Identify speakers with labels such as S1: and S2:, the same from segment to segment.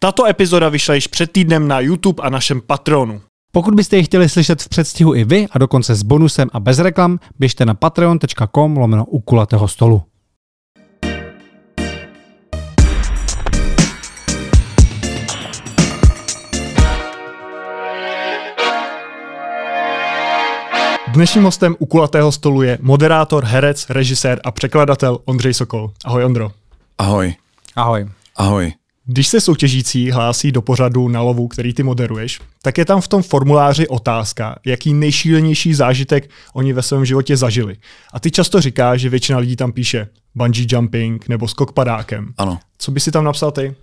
S1: Tato epizoda vyšla již před týdnem na YouTube a našem Patronu.
S2: Pokud byste ji chtěli slyšet v předstihu i vy a dokonce s bonusem a bez reklam, běžte na patreon.com lomeno u kulatého stolu.
S1: Dnešním hostem u kulatého stolu je moderátor, herec, režisér a překladatel Ondřej Sokol. Ahoj Ondro.
S3: Ahoj.
S2: Ahoj.
S3: Ahoj.
S1: Když se soutěžící hlásí do pořadu na lovu, který ty moderuješ, tak je tam v tom formuláři otázka, jaký nejšílenější zážitek oni ve svém životě zažili. A ty často říkáš, že většina lidí tam píše bungee jumping nebo skok padákem.
S3: Ano.
S1: Co by si tam napsal ty?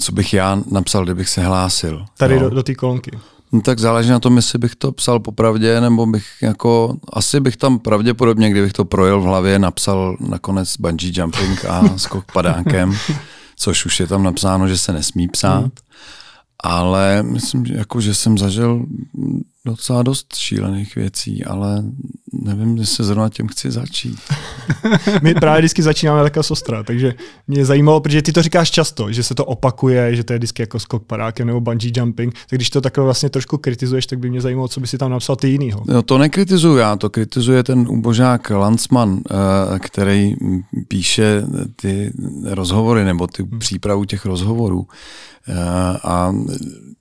S3: Co bych já napsal, kdybych se hlásil?
S1: Tady no. do, do té kolonky.
S3: No tak záleží na tom, jestli bych to psal popravdě, nebo bych jako, asi bych tam pravděpodobně, kdybych to projel v hlavě, napsal nakonec bungee jumping a skok padákem, což už je tam napsáno, že se nesmí psát. Hmm. Ale myslím, jako, že jsem zažil docela dost šílených věcí, ale nevím, jestli zrovna tím chci začít.
S1: My právě vždycky začínáme takhle sostra, takže mě zajímalo, protože ty to říkáš často, že se to opakuje, že to je vždycky jako skok padákem nebo bungee jumping, tak když to takhle vlastně trošku kritizuješ, tak by mě zajímalo, co by si tam napsal ty jinýho.
S3: No to nekritizuju já, to kritizuje ten ubožák Landsman, eh, který píše ty rozhovory nebo ty hmm. přípravu těch rozhovorů eh, a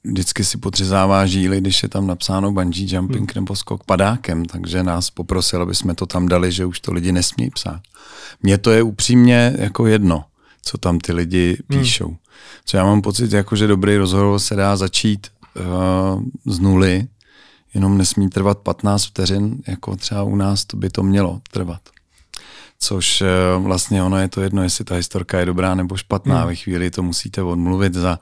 S3: vždycky si podřezává žíly, když je tam napsáno bungee jumping hmm. nebo skok padákem, takže nás poprosil, aby jsme to tam dali, že už to lidi nesmí psát. Mně to je upřímně jako jedno, co tam ty lidi hmm. píšou. Hmm. Co já mám pocit, jako že dobrý rozhovor se dá začít uh, z nuly, jenom nesmí trvat 15 vteřin, jako třeba u nás to by to mělo trvat. Což uh, vlastně ono je to jedno, jestli ta historka je dobrá nebo špatná. Hmm. Ve chvíli to musíte odmluvit za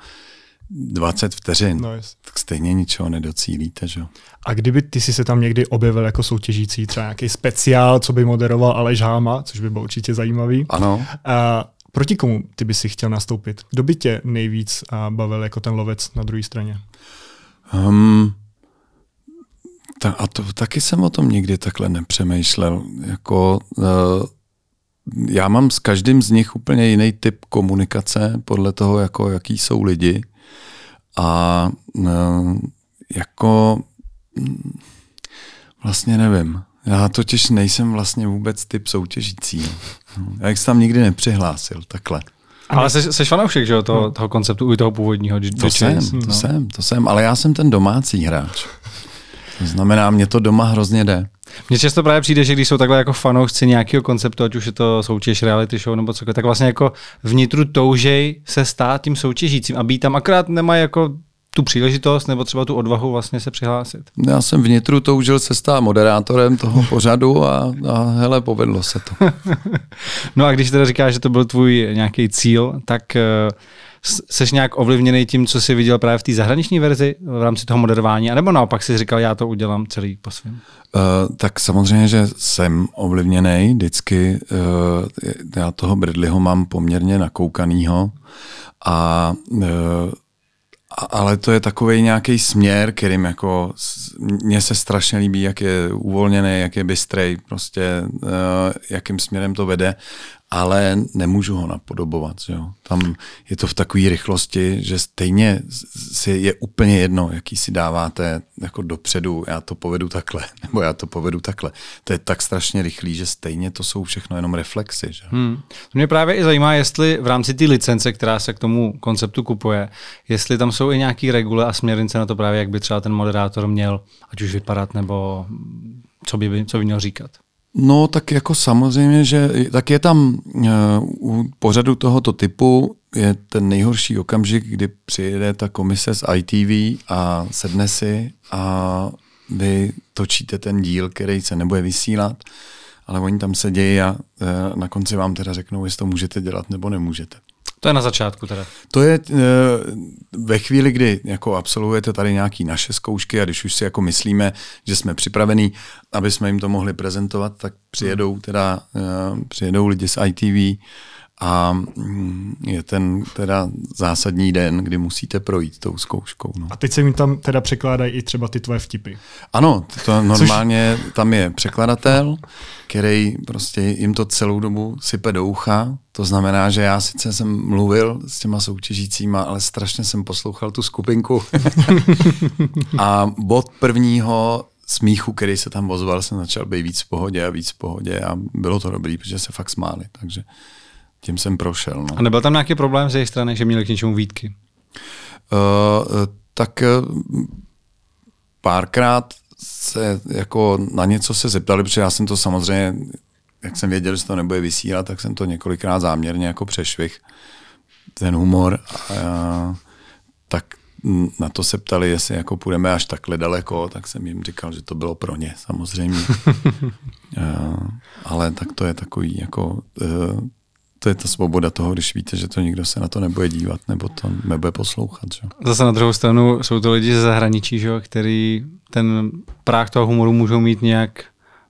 S3: 20 vteřin, no tak stejně ničeho nedocílíte. Že?
S1: A kdyby ty si se tam někdy objevil jako soutěžící, třeba nějaký speciál, co by moderoval Aleš Háma, což by bylo určitě zajímavý.
S3: Ano.
S1: A proti komu ty by si chtěl nastoupit? Kdo by tě nejvíc bavil jako ten lovec na druhé straně?
S3: Um, ta, a to taky jsem o tom nikdy takhle nepřemýšlel. Jako, uh, já mám s každým z nich úplně jiný typ komunikace podle toho, jako jaký jsou lidi. A no, jako vlastně nevím. Já totiž nejsem vlastně vůbec typ soutěžící. Já se tam nikdy nepřihlásil, takhle.
S2: Ale jsi, jsi fanoušek, že jo, toho, no. toho konceptu, i toho původního.
S3: To jsem, to no. jsem, to jsem, ale já jsem ten domácí hráč. To znamená, mě to doma hrozně jde.
S2: Mně často právě přijde, že když jsou takhle jako fanoušci nějakého konceptu, ať už je to soutěž, reality show nebo cokoliv, tak vlastně jako vnitru toužej se stát tím soutěžícím a být tam akorát nemají jako tu příležitost nebo třeba tu odvahu vlastně se přihlásit.
S3: Já jsem vnitru toužil se stát moderátorem toho pořadu a, a hele, povedlo se to.
S2: no a když teda říkáš, že to byl tvůj nějaký cíl, tak uh, seš nějak ovlivněný tím, co jsi viděl právě v té zahraniční verzi v rámci toho moderování, anebo naopak si říkal, já to udělám celý po svém?
S3: Uh, tak samozřejmě, že jsem ovlivněný vždycky. Uh, já toho Bradleyho mám poměrně nakoukanýho a uh, ale to je takový nějaký směr, kterým jako mně se strašně líbí, jak je uvolněný, jak je bystrej, prostě uh, jakým směrem to vede ale nemůžu ho napodobovat. Jo. Tam je to v takové rychlosti, že stejně si je úplně jedno, jaký si dáváte jako dopředu, já to povedu takhle, nebo já to povedu takhle. To je tak strašně rychlý, že stejně to jsou všechno jenom reflexy. Že? Hmm.
S2: To mě právě i zajímá, jestli v rámci té licence, která se k tomu konceptu kupuje, jestli tam jsou i nějaké regule a směrnice na to právě, jak by třeba ten moderátor měl, ať už vypadat, nebo co by, co by měl říkat.
S3: No tak jako samozřejmě, že tak je tam uh, u pořadu tohoto typu je ten nejhorší okamžik, kdy přijede ta komise z ITV a sedne si a vy točíte ten díl, který se nebude vysílat, ale oni tam sedějí a uh, na konci vám teda řeknou, jestli to můžete dělat nebo nemůžete.
S2: To je na začátku teda.
S3: To je e, ve chvíli, kdy jako absolvujete tady nějaké naše zkoušky a když už si jako myslíme, že jsme připravení, aby jsme jim to mohli prezentovat, tak přijedou teda, e, přijedou lidi z ITV a mm, je ten teda zásadní den, kdy musíte projít tou zkouškou. No.
S1: A teď se mi tam teda překládají i třeba ty tvoje vtipy.
S3: Ano, to normálně Což... tam je překladatel, který prostě jim to celou dobu sype do ucha. To znamená, že já sice jsem mluvil s těma soutěžícíma, ale strašně jsem poslouchal tu skupinku. a bod prvního smíchu, který se tam ozval, jsem začal být víc v pohodě a víc v pohodě a bylo to dobrý, protože se fakt smáli. Takže tím jsem prošel. No.
S2: A nebyl tam nějaký problém z jejich strany, že měli k něčemu výtky?
S3: Uh, tak uh, párkrát se jako na něco se zeptali, protože já jsem to samozřejmě, jak jsem věděl, že to nebude vysílat, tak jsem to několikrát záměrně jako přešvih, ten humor. A, tak na to se ptali, jestli jako půjdeme až takhle daleko, tak jsem jim říkal, že to bylo pro ně samozřejmě. uh, ale tak to je takový jako uh, to je ta svoboda toho, když víte, že to nikdo se na to nebude dívat nebo to nebude poslouchat. Že?
S2: Zase na druhou stranu jsou to lidi ze zahraničí, že? který ten práh toho humoru můžou mít nějak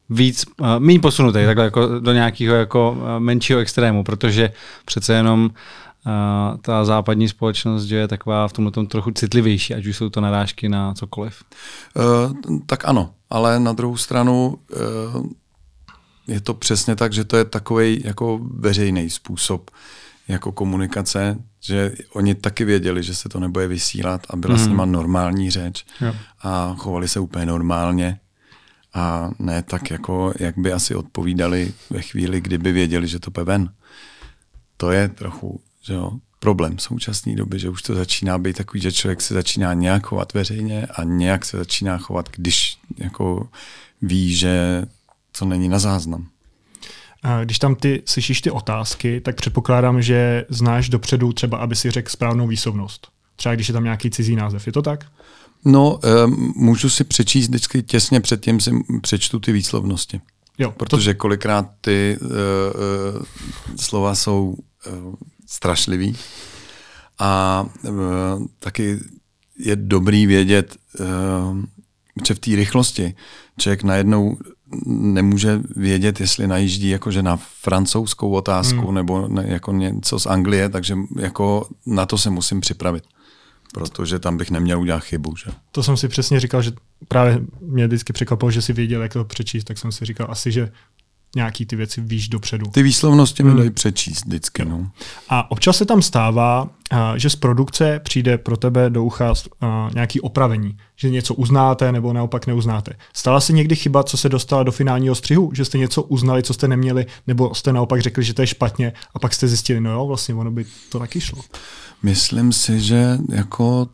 S2: víc, uh, méně posunutý, takhle jako do nějakého jako uh, menšího extrému, protože přece jenom uh, ta západní společnost že je taková v tomhle tom trochu citlivější, ať už jsou to narážky na cokoliv.
S3: Uh, tak ano, ale na druhou stranu uh, je to přesně tak, že to je takový jako veřejný způsob jako komunikace, že oni taky věděli, že se to nebude vysílat a byla mm. s mhm. nima normální řeč jo. a chovali se úplně normálně a ne tak, jako, jak by asi odpovídali ve chvíli, kdyby věděli, že to ven. To je trochu že jo, problém současné doby, že už to začíná být takový, že člověk se začíná nějak chovat veřejně a nějak se začíná chovat, když jako ví, že co není na záznam.
S1: Když tam ty slyšíš ty otázky, tak předpokládám, že znáš dopředu třeba, aby si řekl správnou výslovnost. Třeba když je tam nějaký cizí název. Je to tak?
S3: No, můžu si přečíst vždycky těsně předtím si přečtu ty výslovnosti. Jo, protože to... kolikrát ty uh, uh, slova jsou uh, strašlivý a uh, taky je dobrý vědět, uh, že v té rychlosti člověk najednou nemůže vědět, jestli najíždí jakože na francouzskou otázku hmm. nebo ne, jako něco z Anglie, takže jako na to se musím připravit. Protože tam bych neměl udělat chybu. Že?
S1: To jsem si přesně říkal, že právě mě vždycky překvapilo, že si věděl, jak to přečíst, tak jsem si říkal asi, že nějaký ty věci víš dopředu.
S3: Ty výslovnosti hmm. mi dají přečíst vždycky. No.
S1: A občas se tam stává, že z produkce přijde pro tebe do ucha nějaký opravení, že něco uznáte nebo naopak neuznáte. Stala se někdy chyba, co se dostala do finálního střihu, že jste něco uznali, co jste neměli, nebo jste naopak řekli, že to je špatně a pak jste zjistili, no jo, vlastně ono by to taky šlo.
S3: Myslím si, že jako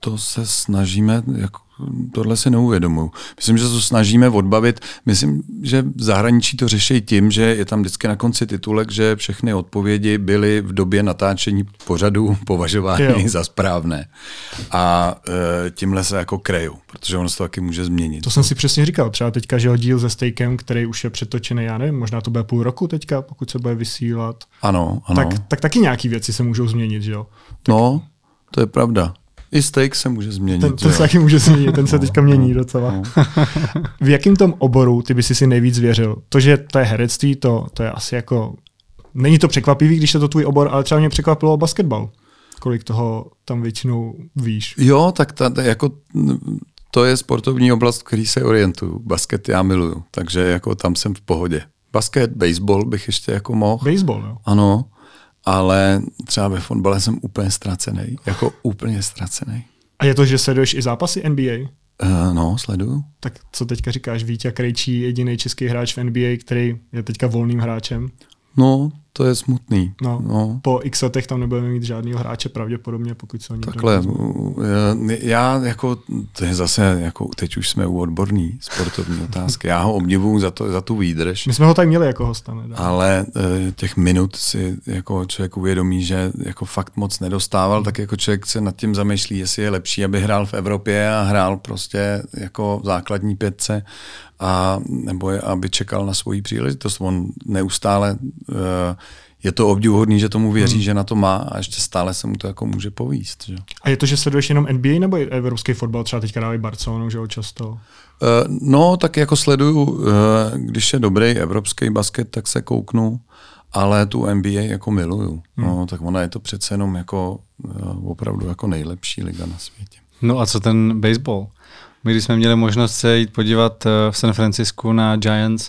S3: to se snažíme jako tohle si neuvědomuju. Myslím, že to snažíme odbavit. Myslím, že v zahraničí to řeší tím, že je tam vždycky na konci titulek, že všechny odpovědi byly v době natáčení pořadu považovány jo. za správné. A e, tímhle se jako kreju, protože ono se to taky může změnit.
S1: To jsem si přesně říkal. Třeba teďka, že díl se Stejkem, který už je přetočený, já nevím, možná to bude půl roku teďka, pokud se bude vysílat.
S3: Ano, ano.
S1: Tak, tak taky nějaký věci se můžou změnit, že jo? Tak...
S3: No, to je pravda. I steak se může změnit.
S1: Ten, ten se taky může změnit, ten se no, teďka mění no, docela. No. v jakém tom oboru ty by si si nejvíc věřil? To, že to je herectví, to, to je asi jako... Není to překvapivý, když je to tvůj obor, ale třeba mě překvapilo basketbal. Kolik toho tam většinou víš.
S3: Jo, tak ta, jako to je sportovní oblast, který se orientuju. Basket já miluju, takže jako tam jsem v pohodě. Basket, baseball bych ještě jako mohl.
S1: Baseball, jo.
S3: Ano, ale třeba ve fotbale jsem úplně ztracený, jako úplně ztracený.
S1: A je to, že sleduješ i zápasy NBA? Uh,
S3: eh, no, sleduju.
S1: Tak co teďka říkáš, Vítě Krejčí, jediný český hráč v NBA, který je teďka volným hráčem?
S3: No, to je smutný.
S1: No, no. Po x letech tam nebudeme mít žádného hráče pravděpodobně, pokud se oni
S3: Takhle, já jako, to je zase, jako teď už jsme u odborný sportovní otázky. Já ho obdivuju za, to, za tu výdrž.
S1: My jsme ho tady měli jako hosta. Nedá.
S3: Ale eh, těch minut si jako člověk uvědomí, že jako fakt moc nedostával, tak jako člověk se nad tím zamýšlí, jestli je lepší, aby hrál v Evropě a hrál prostě jako v základní pětce, a, nebo je, aby čekal na svoji příležitost. On neustále uh, je to obdivuhodný, že tomu věří, hmm. že na to má a ještě stále se mu to jako může povíst. Že?
S1: A je to, že sleduješ jenom NBA nebo i evropský fotbal, třeba teďka dávají Barcelonu, že jo, často? Uh,
S3: no, tak jako sleduju, uh, když je dobrý evropský basket, tak se kouknu ale tu NBA jako miluju. Hmm. No, tak ona je to přece jenom jako uh, opravdu jako nejlepší liga na světě.
S2: No a co ten baseball? My když jsme měli možnost se jít podívat v San Francisku na Giants,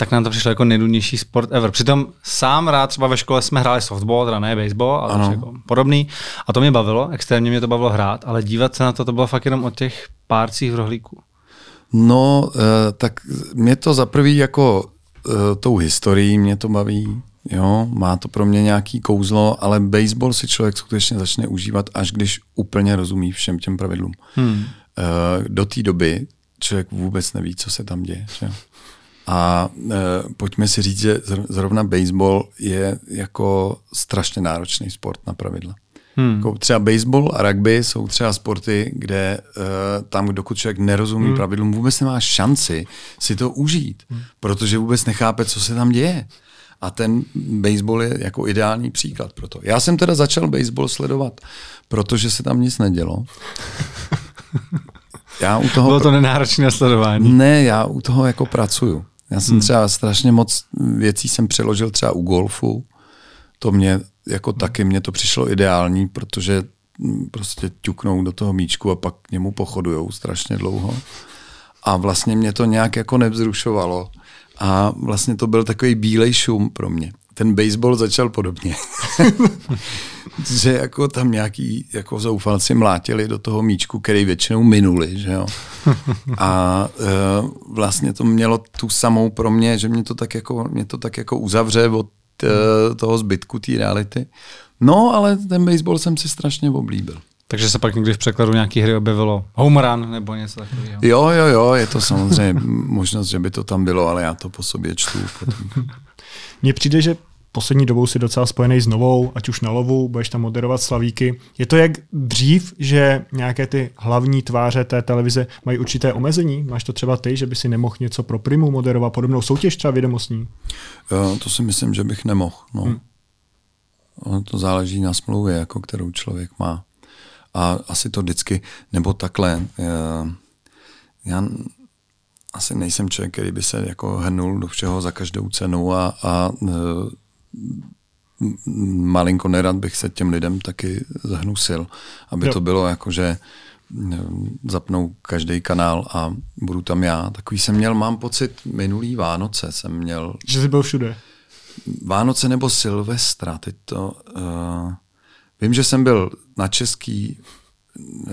S2: tak nám to přišlo jako nejdůležitější sport ever. Přitom sám rád třeba ve škole jsme hráli softball, teda ne baseball, ale jako podobný. A to mě bavilo, extrémně mě to bavilo hrát, ale dívat se na to, to bylo fakt jenom o těch párcích v rohlíku.
S3: No, eh, tak mě to za prvý jako eh, tou historií mě to baví, jo, má to pro mě nějaký kouzlo, ale baseball si člověk skutečně začne užívat, až když úplně rozumí všem těm pravidlům. Hmm. Eh, do té doby člověk vůbec neví, co se tam děje. Že? A e, pojďme si říct, že zrovna baseball je jako strašně náročný sport na pravidla. Hmm. Jako třeba baseball a rugby jsou třeba sporty, kde e, tam, dokud člověk nerozumí hmm. pravidlům, vůbec nemá šanci si to užít, hmm. protože vůbec nechápe, co se tam děje. A ten baseball je jako ideální příklad pro to. Já jsem teda začal baseball sledovat, protože se tam nic nedělo.
S2: Já u toho Bylo to nenáročné sledování.
S3: Ne, já u toho jako pracuju. Já jsem hmm. třeba strašně moc věcí jsem přeložil třeba u golfu. To mě jako taky mě to přišlo ideální, protože prostě ťuknou do toho míčku a pak k němu pochodujou strašně dlouho. A vlastně mě to nějak jako nevzrušovalo. A vlastně to byl takový bílej šum pro mě ten baseball začal podobně. že jako tam nějaký jako zoufalci mlátili do toho míčku, který většinou minuli, že jo. A e, vlastně to mělo tu samou pro mě, že mě to tak jako, mě to tak jako uzavře od e, toho zbytku té reality. No, ale ten baseball jsem si strašně oblíbil.
S2: Takže se pak někdy v překladu nějaký hry objevilo home run nebo něco takového.
S3: Jo, jo, jo, je to samozřejmě možnost, že by to tam bylo, ale já to po sobě čtu.
S1: Mně přijde, že poslední dobou si docela spojený s novou, ať už na lovu, budeš tam moderovat slavíky. Je to jak dřív, že nějaké ty hlavní tváře té televize mají určité omezení? Máš to třeba ty, že by si nemohl něco pro Primu moderovat, podobnou soutěž třeba vědomostní?
S3: Jo, to si myslím, že bych nemohl. No. Hmm. Ono to záleží na smlouvě, jako kterou člověk má. A asi to vždycky, nebo takhle, já asi nejsem člověk, který by se jako hrnul do všeho za každou cenu a, a malinko nerad bych se těm lidem taky zahnusil, aby jo. to bylo jako, že zapnou každý kanál a budu tam já. Takový jsem měl, mám pocit, minulý Vánoce jsem měl.
S1: Že jsi byl všude.
S3: Vánoce nebo Silvestra, teď to... Uh, vím, že jsem byl na český, uh,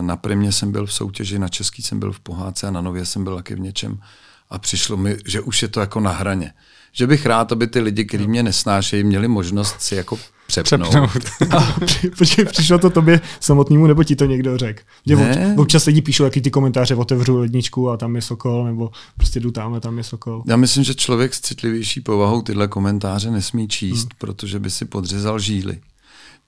S3: na primě jsem byl v soutěži, na český jsem byl v pohádce a na nově jsem byl taky v něčem a přišlo mi, že už je to jako na hraně že bych rád, aby ty lidi, kteří mě nesnášejí, měli možnost si jako přepnout. přepnout.
S1: A počkej, přišlo to tobě samotnému, nebo ti to někdo řekl? Že ne. občas lidi píšou, jaký ty komentáře, otevřu ledničku a tam je sokol, nebo prostě jdu tam a tam je sokol.
S3: Já myslím, že člověk s citlivější povahou tyhle komentáře nesmí číst, hmm. protože by si podřezal žíly.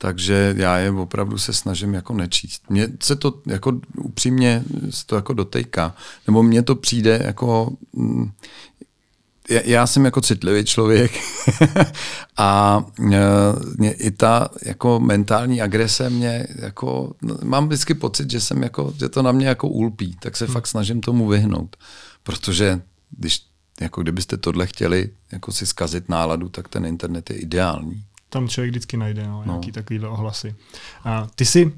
S3: Takže já je opravdu se snažím jako nečíst. Mně se to jako upřímně se to jako dotejká. Nebo mně to přijde jako, mm, já jsem jako citlivý člověk a e, mě, i ta jako mentální agrese mě jako, no, mám vždycky pocit, že jsem jako, že to na mě jako ulpí, tak se hmm. fakt snažím tomu vyhnout, protože když jako kdybyste tohle chtěli jako si zkazit náladu, tak ten internet je ideální.
S1: Tam člověk vždycky najde no, no. nějaký takovýhle ohlasy. A ty jsi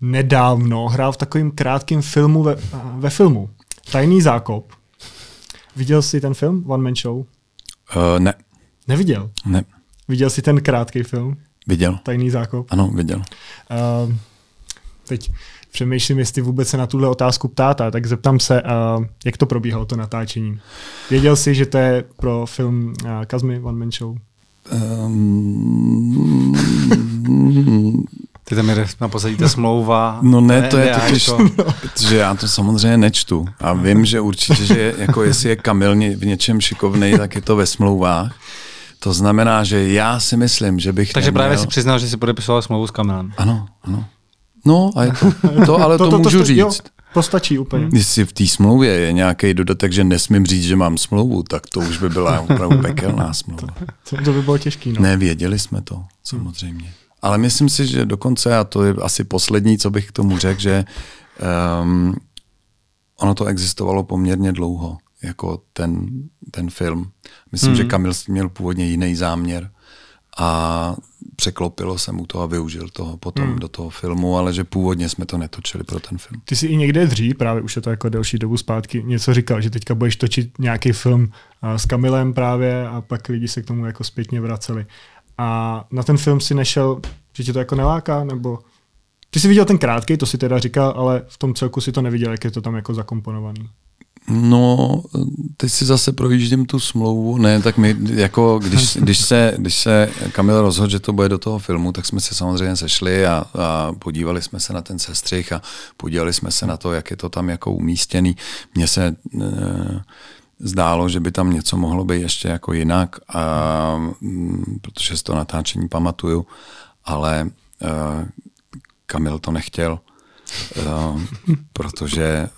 S1: nedávno hrál v takovým krátkém filmu ve, ve filmu Tajný zákop. Viděl jsi ten film One Man Show? Uh,
S3: ne.
S1: Neviděl?
S3: Ne.
S1: Viděl jsi ten krátký film?
S3: Viděl.
S1: Tajný zákop?
S3: Ano, viděl. Uh,
S1: teď přemýšlím, jestli vůbec se na tuhle otázku ptáte, tak zeptám se, uh, jak to probíhalo, to natáčení. Věděl jsi, že to je pro film uh, Kazmy One Man Show? Um,
S2: ty tam jde na pozadí ta smlouva.
S3: No ne, to je totiž, to... protože já to samozřejmě nečtu. A vím, že určitě, že jako jestli je Kamil v něčem šikovný, tak je to ve smlouvách. To znamená, že já si myslím, že bych
S2: Takže neměl... právě si přiznal, že si podepisoval smlouvu s Kamilem.
S3: Ano, ano. No, a je to, to ale to, to, to můžu to, říct. Jo,
S1: to stačí úplně.
S3: Jestli v té smlouvě je nějaký dodatek, že nesmím říct, že mám smlouvu, tak to už by byla opravdu pekelná smlouva.
S1: To, to by bylo těžké. No.
S3: Nevěděli jsme to, samozřejmě. Hmm. Ale myslím si, že dokonce, a to je asi poslední, co bych k tomu řekl, že um, ono to existovalo poměrně dlouho. jako ten, ten film. Myslím, hmm. že Kamil s tím měl původně jiný záměr a překlopilo se mu to a využil toho potom hmm. do toho filmu, ale že původně jsme to netočili pro ten film.
S1: Ty jsi i někde dřív, právě už je to jako delší dobu zpátky, něco říkal, že teďka budeš točit nějaký film s Kamilem právě a pak lidi se k tomu jako zpětně vraceli. A na ten film si nešel, že tě to jako neláká, nebo ty jsi viděl ten krátký, to si teda říkal, ale v tom celku si to neviděl, jak je to tam jako zakomponovaný.
S3: No, teď si zase projíždím tu smlouvu. Ne, tak my, jako když, když, se, když se Kamil rozhodl, že to bude do toho filmu, tak jsme se samozřejmě sešli a, a podívali jsme se na ten sestřih a podívali jsme se na to, jak je to tam jako umístěný. Mně se e, zdálo, že by tam něco mohlo být ještě jako jinak, a, m, mm, protože si to natáčení pamatuju, ale e, Kamil to nechtěl, e, protože e,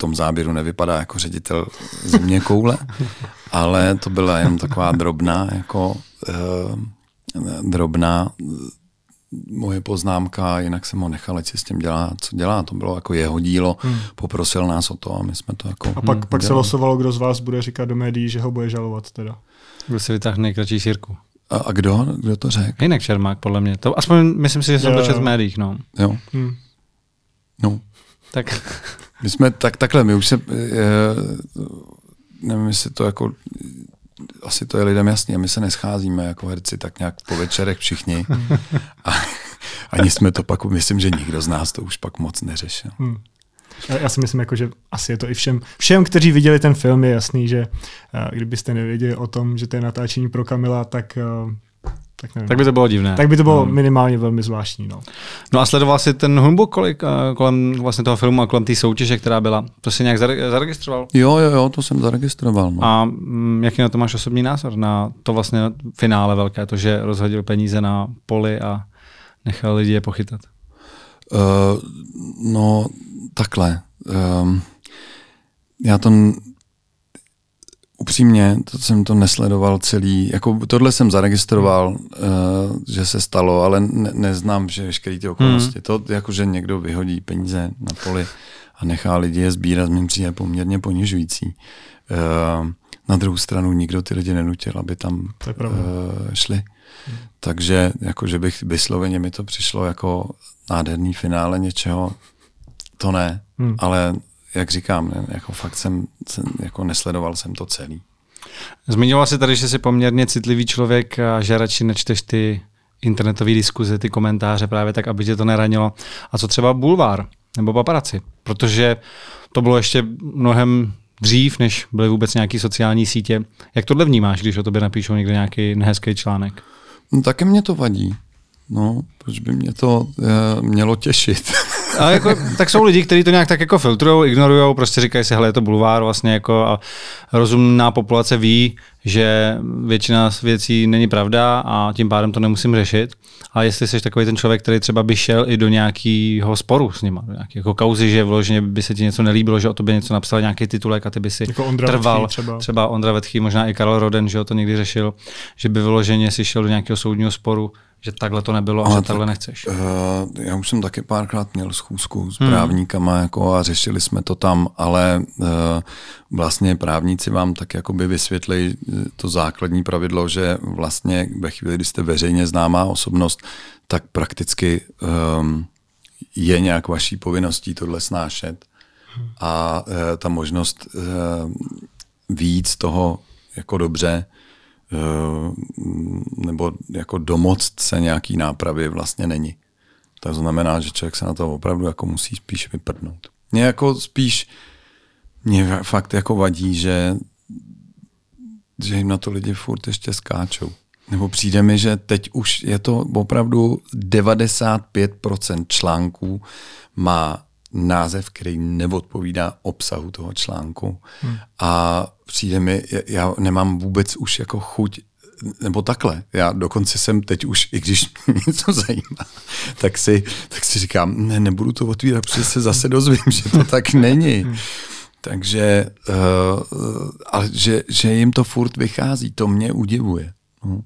S3: tom záběru nevypadá jako ředitel země koule, ale to byla jenom taková drobná, jako uh, drobná moje poznámka, jinak jsem ho nechal, ať si s tím dělá, co dělá. To bylo jako jeho dílo, hmm. poprosil nás o to a my jsme to jako...
S1: A pak, pak se losovalo, kdo z vás bude říkat do médií, že ho bude žalovat teda.
S2: Kdo si vytáhne nejkratší sírku.
S3: A, a kdo? Kdo to řekl?
S2: Jinak Čermák, podle mě. To, aspoň myslím si, že jsem to četl v médiích, no.
S3: Jo. Hmm. No.
S2: Tak
S3: my jsme tak, takhle, my už se, je, nevím, jestli to jako, asi to je lidem jasný, a my se nescházíme jako herci tak nějak po večerech všichni. A, ani jsme to pak, myslím, že nikdo z nás to už pak moc neřešil. Hmm.
S1: Já si myslím, jako, že asi je to i všem, všem, kteří viděli ten film, je jasný, že uh, kdybyste nevěděli o tom, že to je natáčení pro Kamila, tak uh,
S2: tak, nevím. tak by to bylo divné.
S1: Tak by to bylo no. minimálně velmi zvláštní. No.
S2: no a sledoval jsi ten humbug kolik, eh, kolem vlastně toho filmu a kolem té soutěže, která byla? To jsi nějak zaregistroval?
S3: Jo, jo, jo, to jsem zaregistroval. No.
S2: A mm, jaký na to máš osobní názor? Na to vlastně finále velké, to, že rozhodil peníze na poli a nechal lidi je pochytat? Uh,
S3: no, takhle. Um, já to upřímně, to jsem to nesledoval celý, jako tohle jsem zaregistroval, uh, že se stalo, ale ne, neznám že veškeré ty okolnosti. Hmm. To, jako, že někdo vyhodí peníze na poli a nechá lidi je sbírat, mi přijde poměrně ponižující. Uh, na druhou stranu nikdo ty lidi nenutil, aby tam uh, šli. Hmm. Takže jako, že bych vysloveně mi to přišlo jako nádherný finále něčeho, to ne, hmm. ale jak říkám, ne, jako fakt jsem, jsem, jako nesledoval jsem to celý.
S2: Zmiňoval jsi tady, že jsi poměrně citlivý člověk a že radši nečteš ty internetové diskuze, ty komentáře právě tak, aby tě to neranilo. A co třeba bulvár nebo paparaci? Protože to bylo ještě mnohem dřív, než byly vůbec nějaké sociální sítě. Jak tohle vnímáš, když o tobě napíšou někdo nějaký nehezký článek?
S3: No, taky mě to vadí. No, proč by mě to e, mělo těšit?
S2: A jako, tak jsou lidi, kteří to nějak tak jako filtrují, ignorují, prostě říkají si, hele, je to bulvár vlastně jako a rozumná populace ví, že většina věcí není pravda a tím pádem to nemusím řešit. A jestli jsi takový ten člověk, který třeba by šel i do nějakého sporu s nima, do nějaké jako kauzy, že vloženě by se ti něco nelíbilo, že o tobě něco napsal nějaký titulek a ty by si
S1: jako
S2: trval.
S1: třeba.
S2: třeba Ondra Vetchý, možná i Karel Roden, že to někdy řešil, že by vyloženě si šel do nějakého soudního sporu že takhle to nebylo a, a že takhle nechceš. Uh,
S3: já už jsem taky párkrát měl schůzku s hmm. právníkama jako a řešili jsme to tam, ale uh, vlastně právníci vám tak jakoby vysvětli to základní pravidlo, že vlastně ve chvíli, kdy jste veřejně známá osobnost, tak prakticky um, je nějak vaší povinností tohle snášet. Hmm. A uh, ta možnost uh, víc toho jako dobře Eh, nebo jako domoct se nějaký nápravy vlastně není. To znamená, že člověk se na to opravdu jako musí spíš vyprdnout. Mě jako spíš, mě fakt jako vadí, že, že jim na to lidi furt ještě skáčou. Nebo přijde mi, že teď už je to opravdu 95% článků má název, který neodpovídá obsahu toho článku. Hmm. A přijde mi, já nemám vůbec už jako chuť nebo takhle. Já dokonce jsem teď už, i když mě něco zajímá, tak si, tak si říkám, ne, nebudu to otvírat, protože se zase dozvím, že to tak není. Hmm. Takže, uh, ale že, že jim to furt vychází, to mě udivuje. No.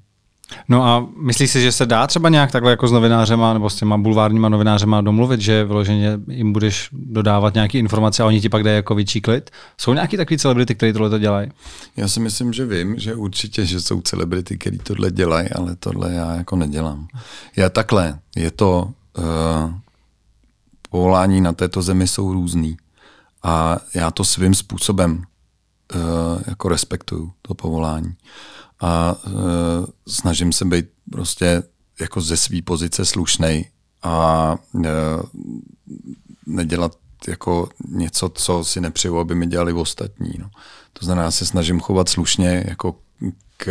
S2: No a myslíš si, že se dá třeba nějak takhle jako s novinářema nebo s těma bulvárníma novinářema domluvit, že vyloženě jim budeš dodávat nějaké informace a oni ti pak dají jako větší klid? Jsou nějaký takový celebrity, kteří tohle to dělají?
S3: Já si myslím, že vím, že určitě, že jsou celebrity, kteří tohle dělají, ale tohle já jako nedělám. Já takhle, je to, uh, povolání na této zemi jsou různý a já to svým způsobem uh, jako respektuju, to povolání a e, snažím se být prostě jako ze své pozice slušnej a e, nedělat jako něco, co si nepřeju, aby mi dělali ostatní. No. To znamená, já se snažím chovat slušně jako k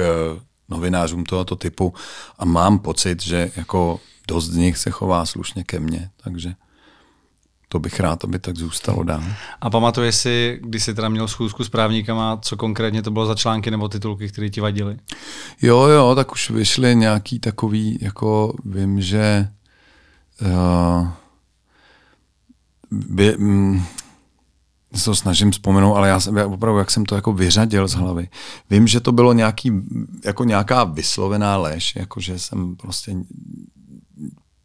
S3: novinářům tohoto typu a mám pocit, že jako dost z nich se chová slušně ke mně, takže to bych rád, aby tak zůstalo dál.
S2: A pamatuješ si, když jsi teda měl schůzku s právníkama, co konkrétně to bylo za články nebo titulky, které ti vadily?
S3: Jo, jo, tak už vyšly nějaký takový, jako vím, že uh, by, um, se to snažím vzpomenout, ale já jsem já opravdu, jak jsem to jako vyřadil z hlavy. Vím, že to bylo nějaký, jako nějaká vyslovená lež, jako že jsem prostě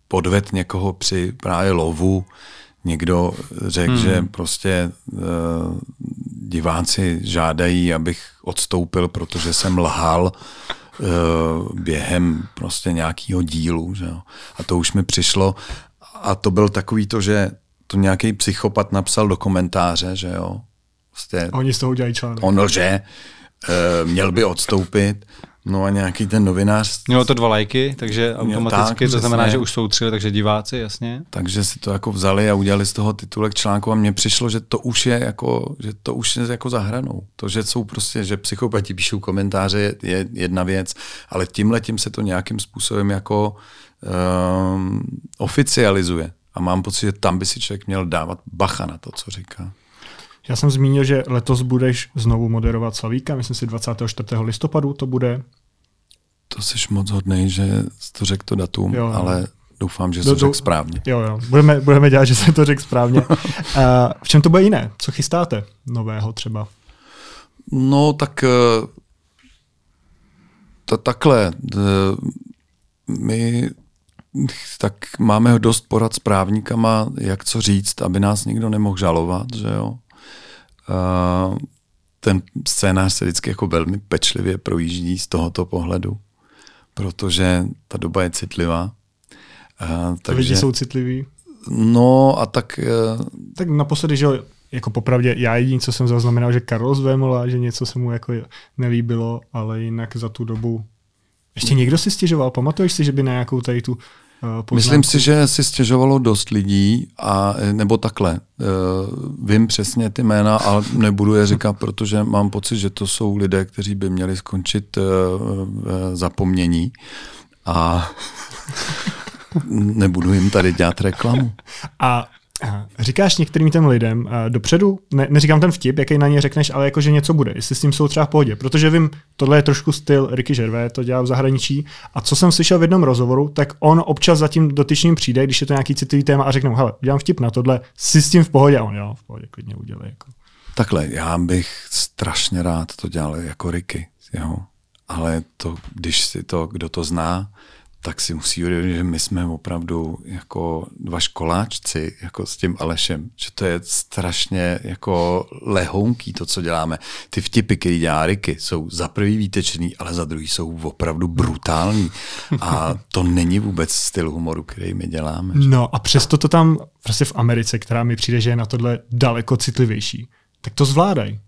S3: podved někoho při právě lovu, někdo řekl, hmm. že prostě uh, diváci žádají, abych odstoupil, protože jsem lhal uh, během prostě nějakého dílu. Že jo. A to už mi přišlo. A to byl takový to, že to nějaký psychopat napsal do komentáře, že jo.
S1: Prostě, Oni z toho udělají článek.
S3: On lže, uh, měl by odstoupit. No a nějaký ten novinář...
S2: Mělo to dva lajky, takže automaticky tak, to znamená, přesně. že už jsou tři, takže diváci, jasně.
S3: Takže si to jako vzali a udělali z toho titulek článku a mně přišlo, že to už je jako, že to už je jako zahranou. To, že jsou prostě, že psychopati píšou komentáře je jedna věc, ale tímhle tím se to nějakým způsobem jako um, oficializuje. A mám pocit, že tam by si člověk měl dávat bacha na to, co říká.
S1: Já jsem zmínil, že letos budeš znovu moderovat Slavíka, myslím si 24. listopadu to bude.
S3: To jsi moc hodný, že jsi to řekl to datum, jo, ale doufám, že jsi to řekl správně.
S1: Jo, jo, budeme, budeme dělat, že jsem to řekl správně. uh, v čem to bude jiné? Co chystáte nového třeba?
S3: No, tak uh, to takhle. Uh, my tak máme dost porad s právníkama, jak co říct, aby nás nikdo nemohl žalovat, že jo ten scénář se vždycky jako velmi pečlivě projíždí z tohoto pohledu, protože ta doba je citlivá.
S1: Uh, takže, lidi jsou citliví?
S3: No a tak... Uh,
S1: tak naposledy, že jako popravdě, já jediný, co jsem zaznamenal, že Karol zvémola, že něco se mu jako nelíbilo, ale jinak za tu dobu ještě někdo si stěžoval? Pamatuješ si, že by na nějakou tady tu
S3: poznámku. Myslím si, že si stěžovalo dost lidí, a, nebo takhle. Eh, vím přesně ty jména, ale nebudu je říkat, protože mám pocit, že to jsou lidé, kteří by měli skončit eh, zapomnění. A nebudu jim tady dělat reklamu.
S1: A Říkáš některým těm lidem uh, dopředu, ne, neříkám ten vtip, jaký na ně řekneš, ale jako, že něco bude, jestli s tím jsou třeba v pohodě. Protože vím, tohle je trošku styl Ricky Gervais, to dělá v zahraničí. A co jsem slyšel v jednom rozhovoru, tak on občas za tím dotyčným přijde, když je to nějaký citlivý téma a řekne hele, dělám vtip na tohle, si s tím v pohodě. A on, jo, v pohodě, klidně udělej. Jako.
S3: Takhle, já bych strašně rád to dělal jako Ricky, jo. Ale to, když si to, kdo to zná, tak si musí uvědomit, že my jsme opravdu jako dva školáčci jako s tím Alešem, že to je strašně jako lehounký to, co děláme. Ty vtipy, které dělá Ricky, jsou za prvý výtečný, ale za druhý jsou opravdu brutální. A to není vůbec styl humoru, který my děláme.
S1: No a přesto to tam prostě v Americe, která mi přijde, že je na tohle daleko citlivější, tak to zvládají.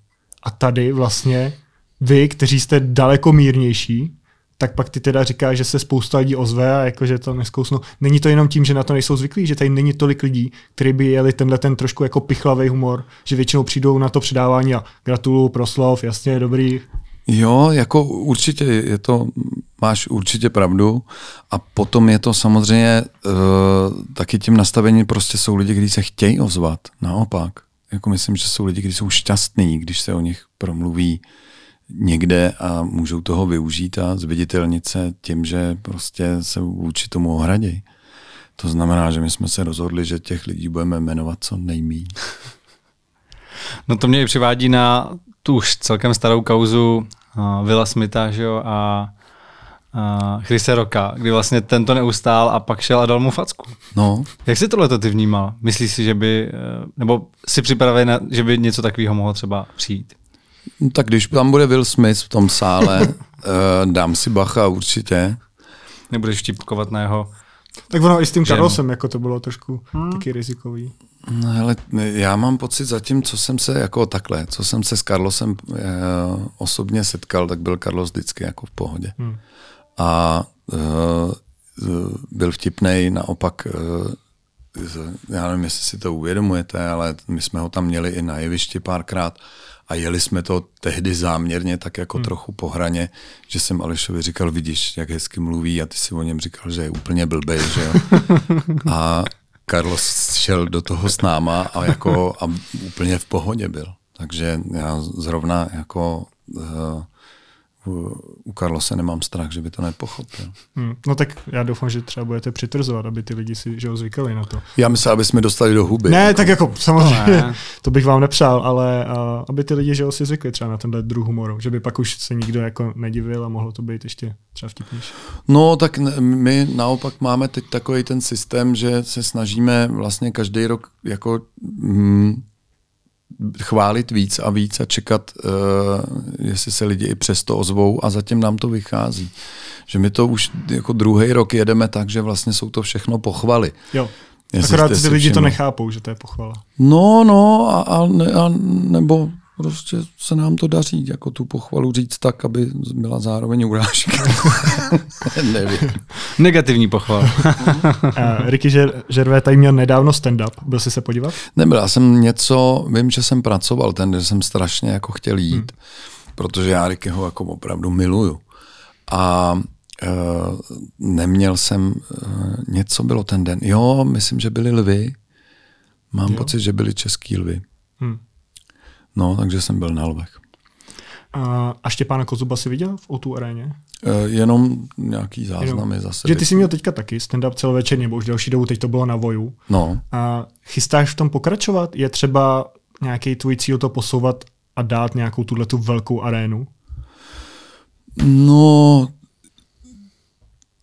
S1: A tady vlastně vy, kteří jste daleko mírnější, tak pak ty teda říkáš, že se spousta lidí ozve a jakože to neskousnou. Není to jenom tím, že na to nejsou zvyklí, že tady není tolik lidí, kteří by jeli tenhle ten trošku jako pichlavý humor, že většinou přijdou na to předávání a gratuluju, proslov, jasně, dobrý.
S3: Jo, jako určitě je to, máš určitě pravdu a potom je to samozřejmě uh, taky tím nastavením prostě jsou lidi, kteří se chtějí ozvat, naopak. Jako myslím, že jsou lidi, kteří jsou šťastní, když se o nich promluví někde a můžou toho využít a zviditelnit se tím, že prostě se vůči tomu ohradí. To znamená, že my jsme se rozhodli, že těch lidí budeme jmenovat co nejmí.
S2: No to mě i přivádí na tu už celkem starou kauzu uh, Villa Smitha že jo, a uh, Chrise Roka, kdy vlastně tento neustál a pak šel a dal mu facku.
S3: No,
S2: Jak si tohle ty vnímal? Myslíš si, že by, eh, nebo si připravený, že by něco takového mohlo třeba přijít?
S3: No tak když tam bude Will Smith v tom sále, uh, dám si bacha určitě.
S2: Nebudeš vtipkovat na jeho...
S1: Tak ono i s tím
S2: Ženu.
S1: Carlosem jako to bylo trošku hmm. taky rizikový.
S3: No, hele, já mám pocit zatím, co jsem se jako takhle, co jsem se s Carlosem eh, osobně setkal, tak byl Carlos vždycky jako v pohodě.
S1: Hmm.
S3: A eh, byl vtipnej, naopak eh, já nevím, jestli si to uvědomujete, ale my jsme ho tam měli i na jevišti párkrát a jeli jsme to tehdy záměrně tak jako hmm. trochu po hraně, že jsem Alešovi říkal, vidíš, jak hezky mluví a ty si o něm říkal, že je úplně blbej, že jo. A Carlos šel do toho s náma a, jako, a úplně v pohodě byl. Takže já zrovna jako uh, u, Carlose nemám strach, že by to nepochopil.
S1: Hmm. No tak já doufám, že třeba budete přitrzovat, aby ty lidi si že ho zvykali na to.
S3: Já myslím, aby jsme dostali do huby.
S1: Ne, tak jako samozřejmě,
S2: Ne.
S1: to bych vám nepřál, ale uh, aby ty lidi že ho si zvykli třeba na tenhle druh humoru, že by pak už se nikdo jako nedivil a mohlo to být ještě třeba vtipnější.
S3: No, tak my naopak máme teď takový ten systém, že se snažíme vlastně každý rok jako mm, chválit víc a víc a čekat, uh, jestli se lidi i přesto ozvou a zatím nám to vychází. Že my to už jako druhý rok jedeme tak, že vlastně jsou to všechno pochvaly.
S1: Jo.
S3: Jestli
S1: Akorát ty lidi to
S3: všimli.
S1: nechápou, že to je pochvala.
S3: No, no, a, a, ne, a nebo prostě se nám to daří, jako tu pochvalu říct tak, aby byla zároveň urážka. Nevím.
S2: Negativní pochval.
S1: Uh, Ricky Žer- Žervé tady měl nedávno stand-up. Byl jsi se podívat?
S3: Nebyl, já jsem něco, vím, že jsem pracoval ten, že jsem strašně jako chtěl jít, hmm. protože já Rickyho jako opravdu miluju. A uh, neměl jsem, uh, něco bylo ten den. Jo, myslím, že byly lvy. Mám
S1: Jo.
S3: jo. pocit, že byly český lvy.
S1: Hmm.
S3: No, takže jsem byl na lvech.
S1: Uh, a Štěpána Kozuba si viděl v O2 aréně?
S3: Uh, jenom nějaký záznamy zase.
S1: Že ty jsi měl teďka taky stand-up celovečerně, nebo už delší dobu, teď to bylo na Voju.
S3: No,
S1: A chystáš v tom pokračovat? Je třeba nějaký tvůj cíl to posouvat a dát nějakou tuhle tu velkou arénu?
S3: No,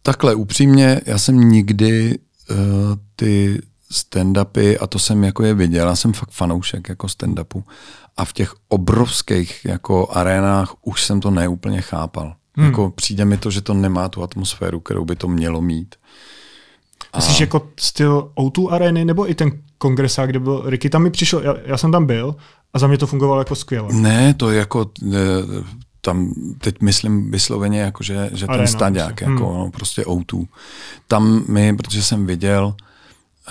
S3: takhle upřímně, já jsem nikdy uh, ty stand-upy, a to jsem jako je viděl, já jsem fakt fanoušek jako stand-upu, a v těch obrovských jako arénách už jsem to neúplně chápal. Hmm. Jako přijde mi to, že to nemá tu atmosféru, kterou by to mělo mít.
S1: Myslíš jako styl O2 arény, nebo i ten kongresák, kde byl Ricky? Tam mi přišel, já, já jsem tam byl a za mě to fungovalo jako skvěle.
S3: Ne, to je jako eh, tam teď myslím vysloveně jako, že, že ten
S1: Arena,
S3: staďák,
S1: prostě.
S3: jako
S1: Hmm.
S3: no, prostě O2. Tam mi, protože jsem viděl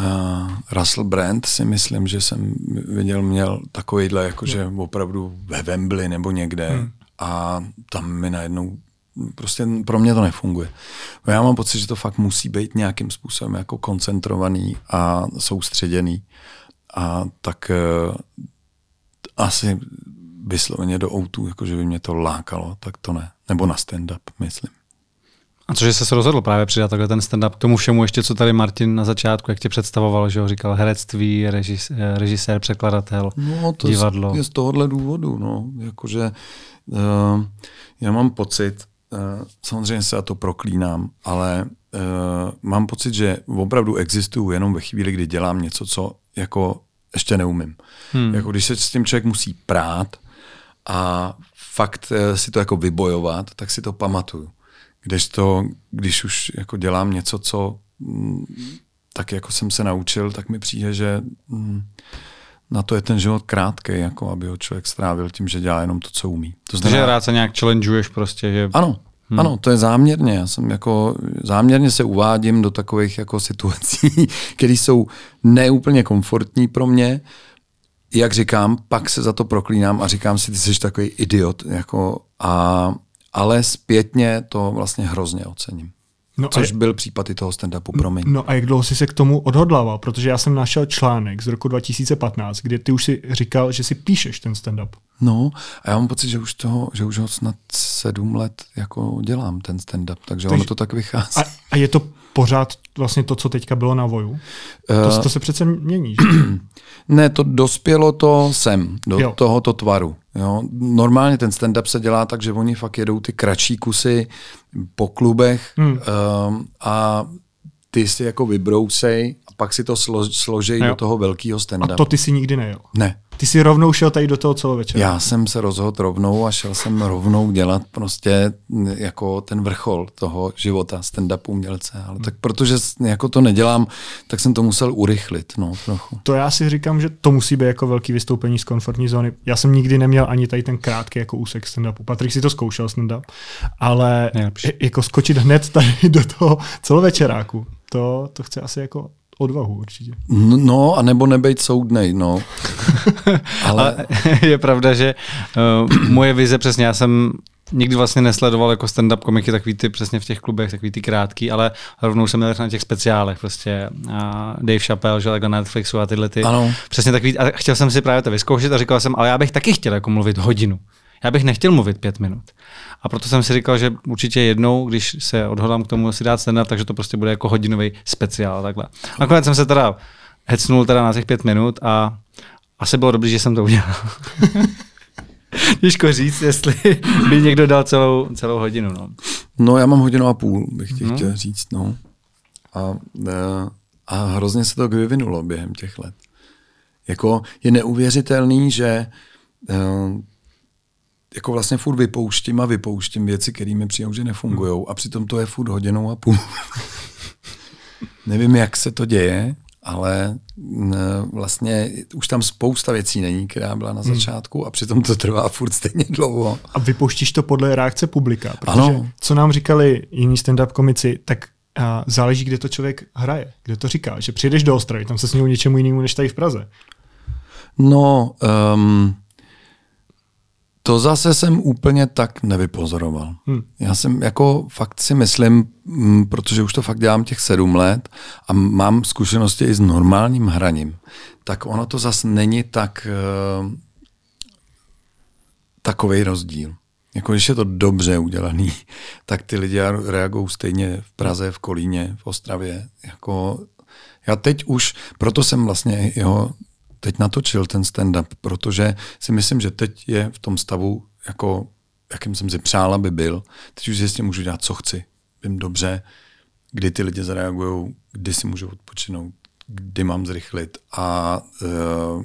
S3: uh, Russell Brand si myslím, že jsem viděl, měl takovýhle, jako že opravdu ve Wembley nebo někde
S1: Hmm.
S3: a tam mi najednou prostě pro mě to nefunguje. Já mám pocit, že to fakt musí být nějakým způsobem jako koncentrovaný a soustředěný a tak uh, asi vysloveně do outu, jakože by mě to lákalo, tak to ne. Nebo na stand-up, myslím.
S2: A cože se rozhodl právě přidat takhle ten stand-up k tomu všemu ještě, co tady Martin na začátku, jak tě představoval, že ho říkal herectví, režis, eh, režisér, překladatel,
S3: No, to
S2: divadlo.
S3: je z tohohle důvodu, no. Jakože uh, já mám pocit, uh, samozřejmě se já to proklínám, ale uh, mám pocit, že opravdu existuju jenom ve chvíli, kdy dělám něco, co jako ještě neumím. Hmm. Jako když se s tím člověk musí prát a fakt si to jako vybojovat, tak si to pamatuju. Když to, když už jako dělám něco, co mm, tak jako jsem se naučil, tak mi přijde, že mm, na to je ten život krátký, jako aby ho člověk strávil tím, že dělá jenom to, co umí. To
S2: Takže rád se nějak challengeuješ prostě, že
S3: ano, hmm. ano, to je záměrně. Já jsem jako, záměrně se uvádím do takových jako situací, které jsou neúplně komfortní pro mě. Jak říkám, pak se za to proklínám a říkám si, ty jsi takový idiot. Jako, a, ale zpětně to vlastně hrozně ocením.
S1: No
S3: Což
S1: je-
S3: byl případ i toho stand-upu, promiň.
S1: No a jak dlouho jsi se k tomu odhodlával? Protože já jsem našel článek z roku 2015, kde ty už si říkal, že si píšeš ten stand-up.
S3: No, a já mám pocit, že už, toho, že už ho snad sedm let jako dělám, ten stand-up, takže, takže ono to tak vychází.
S1: A, a je to pořád vlastně to, co teďka bylo na Voju? To, to se přece mění, že?
S3: Ne, to dospělo to sem, do
S1: Jo.
S3: tohoto tvaru. Jo. Normálně ten stand-up se dělá tak, že oni fakt jedou ty kratší kusy po klubech
S1: Hmm.
S3: um, a ty si jako vybrousej a pak si to slo, složej
S1: Jo.
S3: do toho velkého
S1: A
S3: stand-upu.
S1: to ty si nikdy nejel.
S3: Ne,
S1: Ty si rovnou šel tady do toho celovečera.
S3: já jsem se rozhodl rovnou a šel jsem rovnou dělat prostě jako ten vrchol toho života stand-up umělce. Ale tak protože jako to nedělám, tak jsem to musel urychlit, no, trochu.
S1: To já si říkám, že to musí být jako velký vystoupení z komfortní zóny. Já jsem nikdy neměl ani tady ten krátký jako úsek stand-upu. Patrik si to zkoušel stand-up, ale
S2: Nejlepší.
S1: jako skočit hned tady do toho celovečeráku, to, to chce asi jako odvahu určitě.
S3: No, a nebo nebejt soudnej, no. Ale,
S2: Ale je pravda, že uh, moje vize přesně, já jsem nikdy vlastně nesledoval jako stand-up komiky takový ty přesně v těch klubech, takový ty krátký, ale rovnou jsem měl na těch speciálech, prostě uh, Dave Chappelle, že takhle na Netflixu a tyhle ty.
S3: Ano.
S2: Přesně takový, a chtěl jsem si právě to vyzkoušet a říkal jsem, ale já bych taky chtěl jako mluvit hodinu. Já bych nechtěl mluvit pět minut. A proto jsem si říkal, že určitě jednou, když se odhodlám k tomu si dát stand takže to prostě bude jako hodinový speciál. Takhle. Nakonec jsem se teda hecnul teda na těch pět minut a asi bylo dobré, že jsem to udělal. Těžko říct, jestli by někdo dal celou, celou hodinu. No.
S3: no já mám hodinu a půl, bych ti chtěl říct, no. A, eh, a hrozně se to vyvinulo během těch let. Jako je neuvěřitelný, že eh, jako vlastně furt vypouštím a vypouštím věci, které mi přijdou, že nefungují a přitom to je furt hodinou a půl. Nevím, jak se to děje, ale vlastně už tam spousta věcí není, která byla na začátku a přitom to trvá furt stejně dlouho.
S1: A vypouštíš to podle reakce publika, protože
S3: Ano.
S1: co nám říkali jiní stand-up komici, tak a záleží, kde to člověk hraje, kde to říká, že přijdeš do Ostravy, tam se smějou něčemu jinému než tady v Praze.
S3: No, um, to zase jsem úplně tak nevypozoroval.
S1: Hmm.
S3: Já jsem jako fakt si myslím, mm, protože už to fakt dělám těch sedm let a mám zkušenosti i s normálním hraním, tak ono to zase není tak uh, takový rozdíl. Jako když je to dobře udělaný, tak ty lidi reagují stejně v Praze, v Kolíně, v Ostravě. Jako já teď už, proto jsem vlastně jeho teď natočil ten stand-up, protože si myslím, že teď je v tom stavu, jako, jakým jsem si přál, aby byl. Teď už si s tím můžu dělat, co chci. Vím dobře, kdy ty lidi zareagují, kdy si můžu odpočinout, kdy mám zrychlit a uh,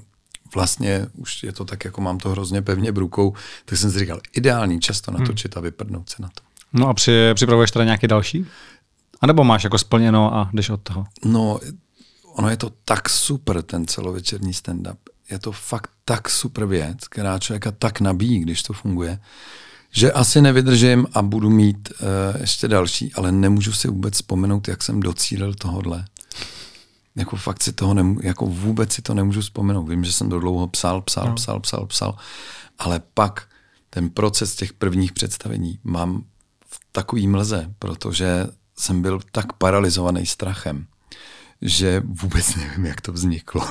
S3: vlastně už je to tak, jako mám to hrozně pevně v rukou, tak jsem si říkal, ideální čas to natočit a vyprdnout se na to.
S2: no a při, připravuješ teda nějaký další? A nebo máš jako splněno a jdeš od toho?
S3: No, ono je to tak super, ten celovečerní stand-up. Je to fakt tak super věc, která člověka tak nabíjí, když to funguje, že asi nevydržím a budu mít uh, ještě další, ale nemůžu si vůbec vzpomenout, jak jsem docílil tohodle. Jako fakt si toho nemů- jako vůbec si to nemůžu vzpomenout. Vím, že jsem to dlouho psal, psal, no. psal, psal, psal, ale pak ten proces těch prvních představení mám v takový mlze, protože jsem byl tak paralizovaný strachem, že vůbec nevím, jak to vzniklo.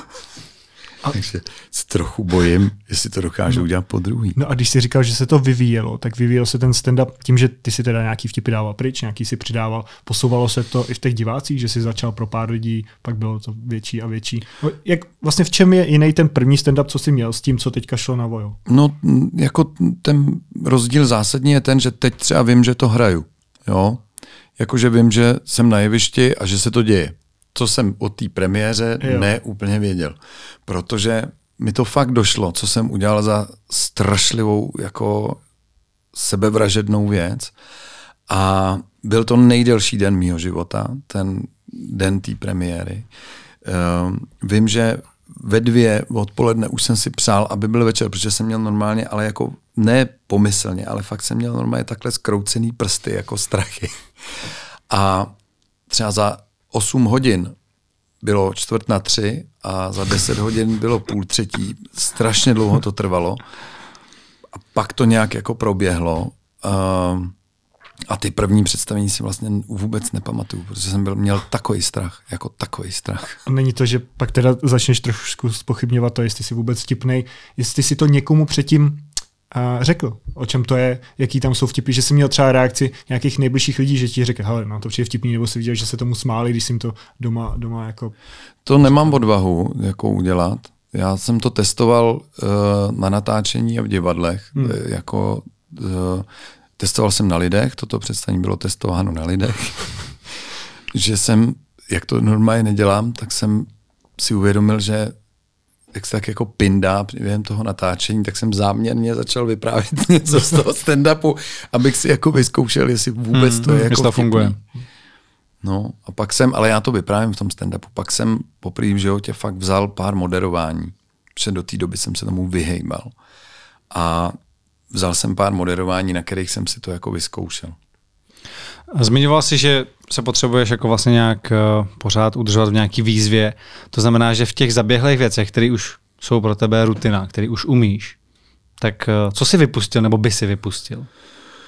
S3: A... Takže se trochu bojím, jestli to dokážu udělat po druhý.
S1: No a když jsi říkal, že se to vyvíjelo, tak vyvíjelo se ten stand-up tím, že ty si teda nějaký vtipy dával pryč, nějaký si přidával, posouvalo se to i v těch divácích, že si začal pro pár lidí, pak bylo to větší a větší. No, jak, vlastně v čem je jiný ten první stand-up, co jsi měl s tím, co teďka šlo na vojo?
S3: No, jako ten rozdíl zásadní je ten, že teď třeba vím, že to hraju. Jo? Jakože vím, že jsem na jevišti a že se to děje. Co jsem o té premiéře
S1: Jo.
S3: ne úplně věděl. Protože mi to fakt došlo, co jsem udělal za strašlivou jako sebevražednou věc. A byl to nejdelší den mýho života, ten den té premiéry. Um, vím, že ve dvě odpoledne už jsem si přál, aby byl večer, protože jsem měl normálně, ale jako ne pomyslně, ale fakt jsem měl normálně takhle skroucený prsty, jako strachy. A třeba za 8 hodin bylo čtvrt na tři a za 10 hodin bylo půl třetí. Strašně dlouho to trvalo. A pak to nějak jako proběhlo. Um, a ty první představení si vlastně vůbec nepamatuju, protože jsem byl, měl takový strach, jako takový strach.
S1: A není to, že pak teda začneš trošku spochybňovat to, jestli si vůbec vtipnej, jestli si to někomu předtím a řekl, o čem to je, jaký tam jsou vtipy, že jsi měl třeba reakci nějakých nejbližších lidí, že ti řekl, hele, no to přijde vtipný, nebo si viděl, že se tomu smáli, když jim to doma, doma jako...
S3: To nemám odvahu jako udělat. Já jsem to testoval uh, na natáčení a v divadlech. Hmm. Jako, uh, testoval jsem na lidech, toto představení bylo testováno na lidech. že jsem, jak to normálně nedělám, tak jsem si uvědomil, že jak se tak jako pindá během toho natáčení, tak jsem záměrně začal vyprávět něco z toho stand-upu, abych si jako vyzkoušel, jestli vůbec hmm, to je jako
S2: to funguje.
S3: No a pak jsem, ale já to vyprávím v tom stand-upu, pak jsem poprvé v životě fakt vzal pár moderování, protože do té doby jsem se tomu vyhejbal. A vzal jsem pár moderování, na kterých jsem si to jako vyzkoušel.
S2: Zmiňoval jsi, že se potřebuješ jako vlastně nějak uh, pořád udržovat v nějaký výzvě. To znamená, že v těch zaběhlých věcech, které už jsou pro tebe rutina, které už umíš, tak uh, co jsi vypustil nebo by si vypustil,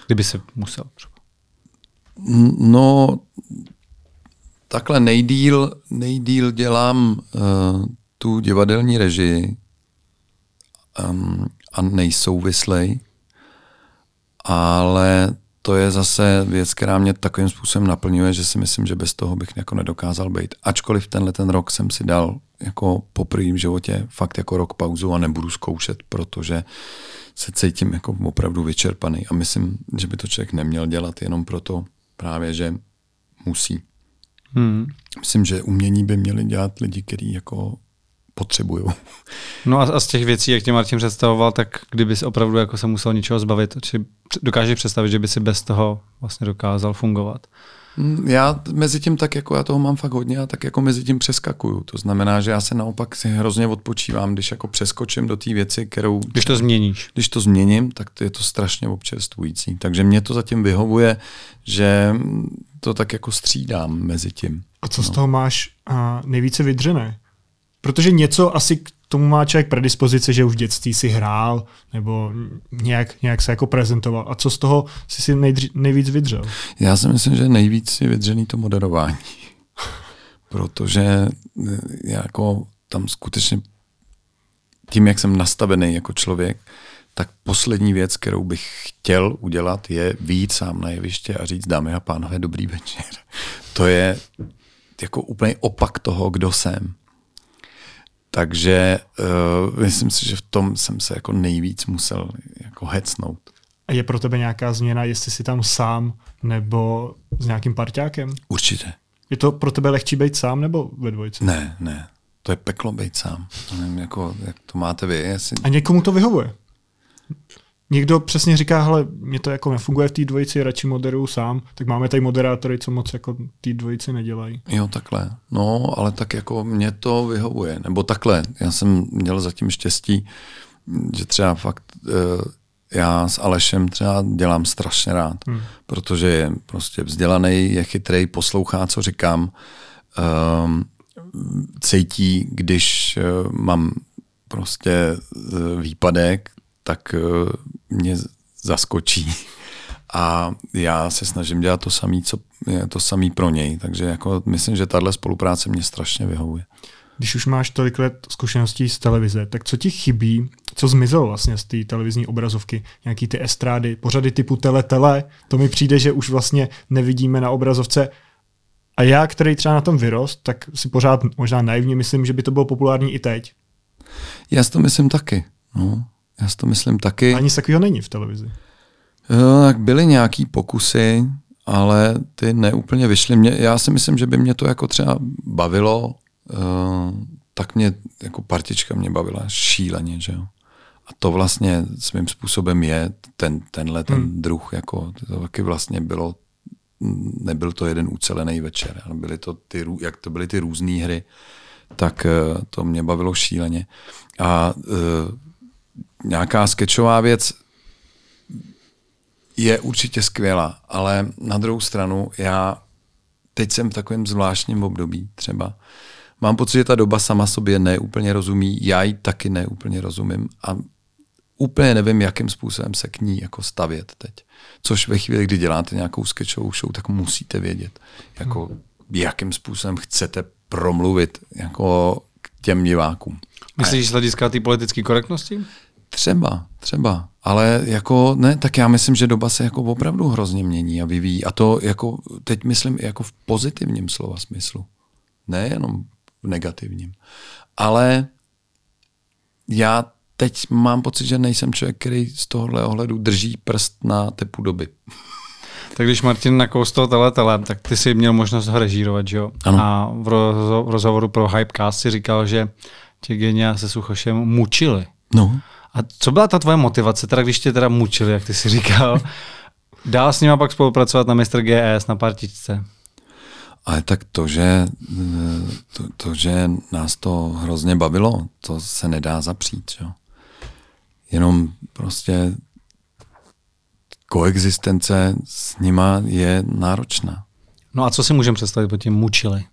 S2: kdyby si musel třeba?
S3: No, takhle nejdíl, nejdíl dělám uh, tu divadelní režii um, a nejsouvislej, ale to je zase věc, která mě takovým způsobem naplňuje, že si myslím, že bez toho bych jako nedokázal být. Ačkoliv tenhle ten rok jsem si dal jako poprvé v životě fakt jako rok pauzu a nebudu zkoušet, protože se cítím jako opravdu vyčerpaný a myslím, že by to člověk neměl dělat jenom proto právě, že musí. Hmm. Myslím, že umění by měli dělat lidi, kteří jako potřebují.
S2: No a, z těch věcí, jak tě Martin představoval, tak kdyby si opravdu jako se musel něčeho zbavit, či dokážeš představit, že by si bez toho vlastně dokázal fungovat?
S3: Mm, já mezi tím tak jako já toho mám fakt hodně a tak jako mezi tím přeskakuju. To znamená, že já se naopak si hrozně odpočívám, když jako přeskočím do té věci, kterou...
S2: Když to změníš.
S3: Když to změním, tak to je to strašně občerstvující. Takže mě to zatím vyhovuje, že to tak jako střídám mezi tím.
S1: A co no. z toho máš a, nejvíce vydřené? Protože něco asi k tomu má člověk predispozice, že už v dětství si hrál nebo nějak, nějak se jako prezentoval. A co z toho si si nejdři, nejvíc vydřel?
S3: Já si myslím, že nejvíc je vydřený to moderování. Protože eh, jako tam skutečně tím, jak jsem nastavený jako člověk, tak poslední věc, kterou bych chtěl udělat, je výjít sám na jeviště a říct, dámy a pánové, dobrý večer. To je jako úplně opak toho, kdo jsem. Takže uh, myslím si, že v tom jsem se jako nejvíc musel jako hecnout.
S1: A je pro tebe nějaká změna, jestli jsi tam sám nebo s nějakým parťákem?
S3: Určitě.
S1: Je to pro tebe lehčí být sám nebo ve dvojici?
S3: Ne, ne. To je peklo být sám. Nevím, jako, jak to máte vy. Jestli...
S1: A někomu to vyhovuje? Někdo přesně říká, hele, mě to jako nefunguje v té dvojici, radši moderuju sám, tak máme tady moderátory, co moc jako té dvojici nedělají.
S3: Jo, takhle. No, ale tak jako mě to vyhovuje. Nebo takhle, já jsem měl zatím štěstí, že třeba fakt uh, já s Alešem třeba dělám strašně rád, hmm. protože je prostě vzdělaný, je chytrý, poslouchá, co říkám, um, cítí, když uh, mám prostě uh, výpadek, tak uh, mě zaskočí. A já se snažím dělat to samé, co je to samý pro něj. Takže jako myslím, že tahle spolupráce mě strašně vyhovuje.
S1: Když už máš tolik let zkušeností z televize, tak co ti chybí, co zmizelo vlastně z té televizní obrazovky? Nějaký ty estrády, pořady typu tele, tele, to mi přijde, že už vlastně nevidíme na obrazovce. A já, který třeba na tom vyrost, tak si pořád možná naivně myslím, že by to bylo populární i teď.
S3: Já si to myslím taky. No. Já si to myslím taky.
S1: Ani takového není v televizi.
S3: Tak byly nějaký pokusy, ale ty neúplně vyšly. Mě, já si myslím, že by mě to jako třeba bavilo, uh, tak mě jako partička mě bavila šíleně, že jo. A to vlastně svým způsobem je ten, tenhle ten hmm. druh, jako to taky vlastně bylo, nebyl to jeden ucelený večer, ale byly to ty, jak to byly ty různé hry, tak uh, to mě bavilo šíleně. A uh, nějaká sketchová věc je určitě skvělá, ale na druhou stranu já teď jsem v takovém zvláštním období třeba. Mám pocit, že ta doba sama sobě neúplně rozumí, já ji taky neúplně rozumím a úplně nevím, jakým způsobem se k ní jako stavět teď. Což ve chvíli, kdy děláte nějakou sketchovou show, tak musíte vědět, jako hmm. jakým způsobem chcete promluvit jako k těm divákům.
S2: Myslíš z hlediska té politické korektnosti?
S3: Třeba, třeba. Ale jako ne, tak já myslím, že doba se jako opravdu hrozně mění a vyvíjí. A to jako, teď myslím jako v pozitivním slova smyslu. Ne jenom v negativním. Ale já teď mám pocit, že nejsem člověk, který z tohohle ohledu drží prst na tepu doby.
S2: Tak když Martin nakous toho teletele, tak ty si měl možnost ho režírovat, že jo?
S3: Ano.
S2: A v, rozo- v rozhovoru pro Hypecast si říkal, že tě Genia se Suchošem mučili.
S3: No.
S2: A co byla ta tvoje motivace, teda když tě teda mučili, jak ty si říkal? Dál s nima pak spolupracovat na Mr. GS, na partičce.
S3: Ale tak to, že, to, to, že nás to hrozně bavilo, to se nedá zapřít. Jo? Jenom prostě koexistence s nima je náročná.
S2: No a co si můžeme představit pod tím mučili?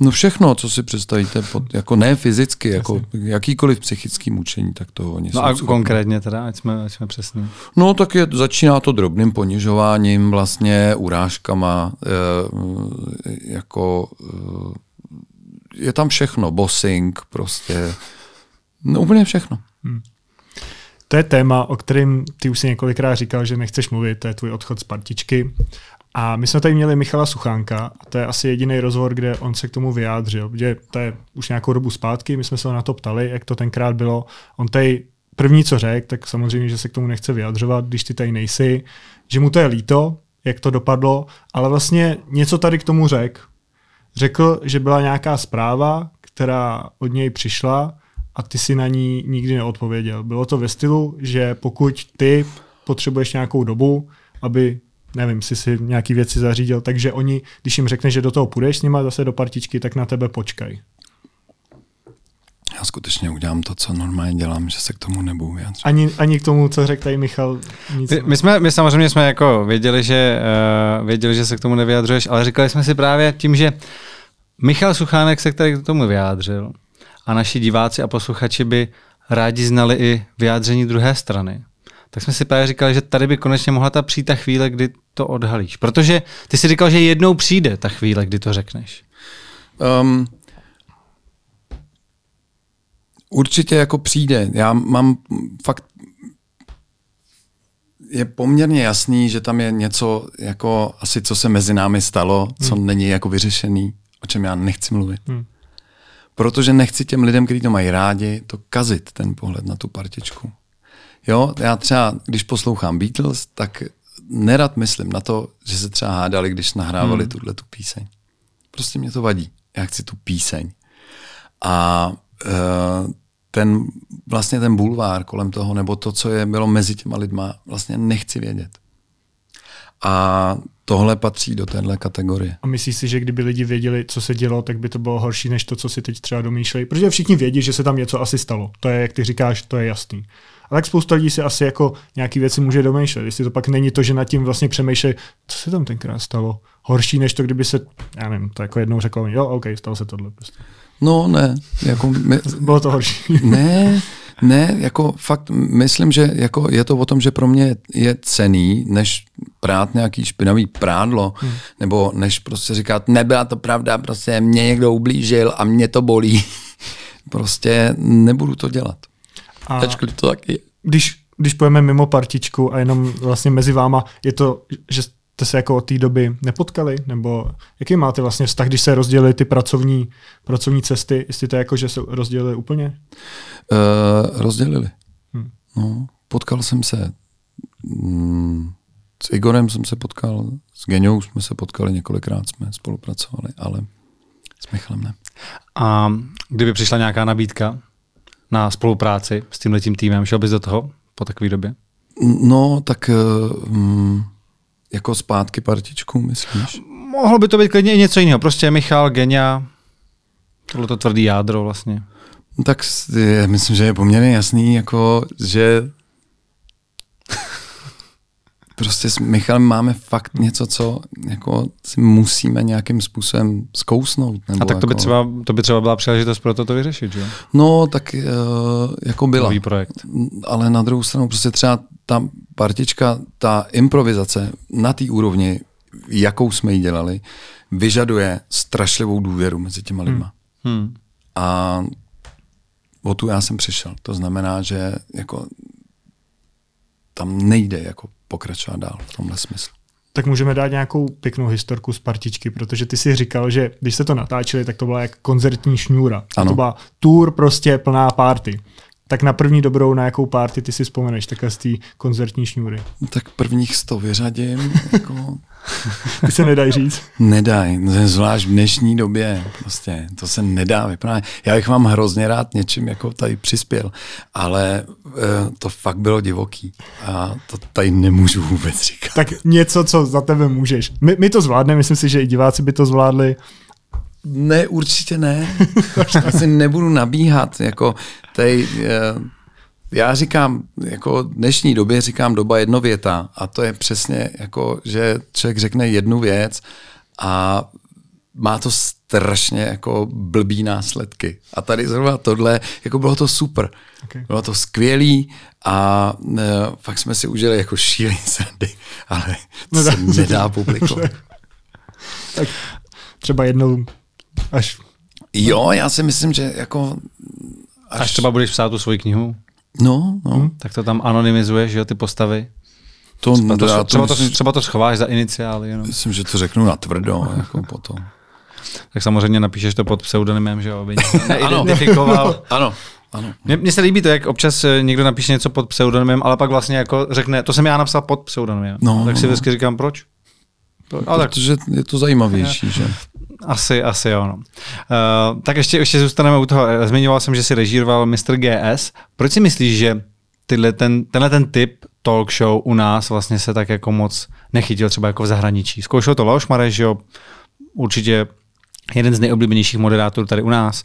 S3: No všechno, co si představíte, pod, jako ne fyzicky, jako jakýkoliv psychický mučení, tak to oni
S2: No a
S3: schopni.
S2: konkrétně teda, ať jsme, ať jsme přesní.
S3: No tak je, začíná to drobným ponižováním, vlastně urážkama, e, jako e, je tam všechno, bossing, prostě, no úplně všechno.
S1: To je téma, o kterém ty už si několikrát říkal, že nechceš mluvit, to je tvůj odchod z partičky. A my jsme tady měli Michala Suchánka a to je asi jediný rozhovor, kde on se k tomu vyjádřil, protože to je už nějakou dobu zpátky, my jsme se ho na to ptali, jak to tenkrát bylo. On tady první, co řekl, tak samozřejmě, že se k tomu nechce vyjadřovat, když ty tady nejsi, že mu to je líto, jak to dopadlo, ale vlastně něco tady k tomu řekl. Řekl, že byla nějaká zpráva, která od něj přišla a ty si na ní nikdy neodpověděl. Bylo to ve stylu, že pokud ty potřebuješ nějakou dobu, aby nevím, si si nějaký věci zařídil, takže oni, když jim řekneš, že do toho půjdeš s nima zase do partičky, tak na tebe počkají.
S3: Já skutečně udělám to, co normálně dělám, že se k tomu nebudu vyjadřovat.
S1: Ani, ani k tomu, co řekl tady Michal, nic.
S2: Ty, my, jsme, my samozřejmě jsme jako věděli, že, uh, věděli, že se k tomu nevyjadřuješ, ale říkali jsme si právě tím, že Michal Suchánek se k tomu vyjádřil a naši diváci a posluchači by rádi znali i vyjádření druhé strany. Tak jsme si právě říkali, že tady by konečně mohla ta přijít ta chvíle, kdy to odhalíš. Protože ty si říkal, že jednou přijde ta chvíle, kdy to řekneš.
S3: Um, určitě jako přijde. Já mám fakt je poměrně jasný, že tam je něco, jako asi co se mezi námi stalo, co hmm. není jako vyřešený, o čem já nechci mluvit. Hmm. Protože nechci těm lidem, kteří to mají rádi, to kazit, ten pohled na tu partičku. Jo, já třeba, když poslouchám Beatles, tak nerad myslím na to, že se třeba hádali, když nahrávali hmm. tuhle tu píseň. Prostě mě to vadí. Já chci tu píseň. A uh, ten vlastně ten bulvár kolem toho, nebo to, co je bylo mezi těma lidma, vlastně nechci vědět. A tohle patří do téhle kategorie.
S1: A myslíš si, že kdyby lidi věděli, co se dělo, tak by to bylo horší než to, co si teď třeba domýšlejí? Protože všichni vědí, že se tam něco asi stalo. To je, jak ty říkáš, to je jasný. Ale tak spousta lidí si asi jako nějaký věci může domýšlet. Jestli to pak není to, že nad tím vlastně přemýšlej, co se tam tenkrát stalo. Horší než to, kdyby se, já nevím, to jako jednou řekl, jo, OK, stalo se tohle. Prostě.
S3: No ne, jako my,
S1: Bylo to horší.
S3: ne, ne, jako fakt myslím, že jako je to o tom, že pro mě je cený, než prát nějaký špinavý prádlo, hmm. nebo než prostě říkat, nebyla to pravda, prostě mě někdo ublížil a mě to bolí. prostě nebudu to dělat. A Ačkoliv to taky je.
S1: Když, když pojeme mimo partičku a jenom vlastně mezi váma, je to, že jste se jako od té doby nepotkali? Nebo jaký máte vlastně vztah, když se rozdělily ty pracovní, pracovní cesty? Jestli to je jako, že se rozdělili úplně?
S3: Uh, rozdělili. Hmm. No, potkal jsem se mm, s Igorem jsem se potkal, s Geňou jsme se potkali několikrát, jsme spolupracovali, ale s Michalem ne.
S2: A kdyby přišla nějaká nabídka na spolupráci s tímhletím týmem, šel bys do toho po takové době?
S3: No, tak um, jako zpátky partičku, myslíš?
S2: Mohlo by to být klidně i něco jiného. Prostě Michal, Genia, tohle to tvrdý jádro vlastně.
S3: Tak je, myslím, že je poměrně jasný, jako, že prostě s Michalem máme fakt něco, co jako si musíme nějakým způsobem zkousnout. Nebo
S2: A tak to by,
S3: jako,
S2: třeba, to by třeba byla příležitost pro to to vyřešit, že?
S3: No, tak uh, jako byla.
S2: Nový projekt.
S3: Ale na druhou stranu prostě třeba ta partička, ta improvizace na té úrovni, jakou jsme ji dělali, vyžaduje strašlivou důvěru mezi těma lidma. Hmm. Hmm. A o tu já jsem přišel. To znamená, že jako tam nejde jako pokračovat dál v tomhle smyslu.
S1: Tak můžeme dát nějakou pěknou historku z partičky, protože ty si říkal, že když se to natáčeli, tak to byla jak koncertní šňůra.
S3: Ano.
S1: To byla tour prostě plná party. Tak na první dobrou, na jakou party ty si vzpomeneš, takhle z té koncertní šňůry.
S3: Tak prvních sto vyřadím, jako
S1: Ty se nedají říct.
S3: Nedaj, zvlášť v dnešní době, prostě, to se nedá vyprávět. Já bych vám hrozně rád něčím jako tady přispěl, ale e, to fakt bylo divoký a to tady nemůžu vůbec říkat.
S1: Tak něco, co za tebe můžeš. My, my to zvládneme, myslím si, že i diváci by to zvládli.
S3: Ne, určitě ne. Asi nebudu nabíhat, jako tady, e, já říkám, jako v dnešní době říkám doba jednověta a to je přesně jako, že člověk řekne jednu věc a má to strašně jako blbý následky. A tady zrovna tohle, jako bylo to super.
S1: Okay.
S3: Bylo to skvělý a ne, fakt jsme si užili jako šílený srandy, ale to
S1: No
S3: se nedá publikovat.
S1: Tak třeba jednou až
S3: Jo, já si myslím, že jako
S2: Až, Až třeba budeš psát tu svoji knihu,
S3: No, no. Hmm.
S2: tak to tam anonymizuješ, že jo, ty postavy.
S3: To,
S2: Třeba to,
S3: já
S2: třeba, to,
S3: myslím,
S2: třeba to schováš za iniciály, jenom.
S3: myslím, že to řeknu natvrdo, jako potom.
S2: Tak samozřejmě napíšeš to pod pseudonymem, že jo, aby neidentifikoval.
S3: Ano, ano.
S2: Mně, mně se líbí to, jak občas eh, někdo napíše něco pod pseudonymem, ale pak vlastně jako řekne, to jsem já napsal pod pseudonymem.
S3: No,
S2: tak si
S3: no.
S2: vždycky říkám, proč? To, ale tak
S3: Protože je to zajímavější, že?
S2: Asi, asi jo. No. Uh, tak ještě, ještě zůstaneme u toho. Eh, Zmiňoval jsem, že si režíroval Mr. GS. Proč si myslíš, že tyhle ten, tenhle ten typ talk show u nás vlastně se tak jako moc nechytil třeba jako v zahraničí? Zkoušel to Leoš Mareš, že jo? Určitě jeden z nejoblíbenějších moderátorů tady u nás.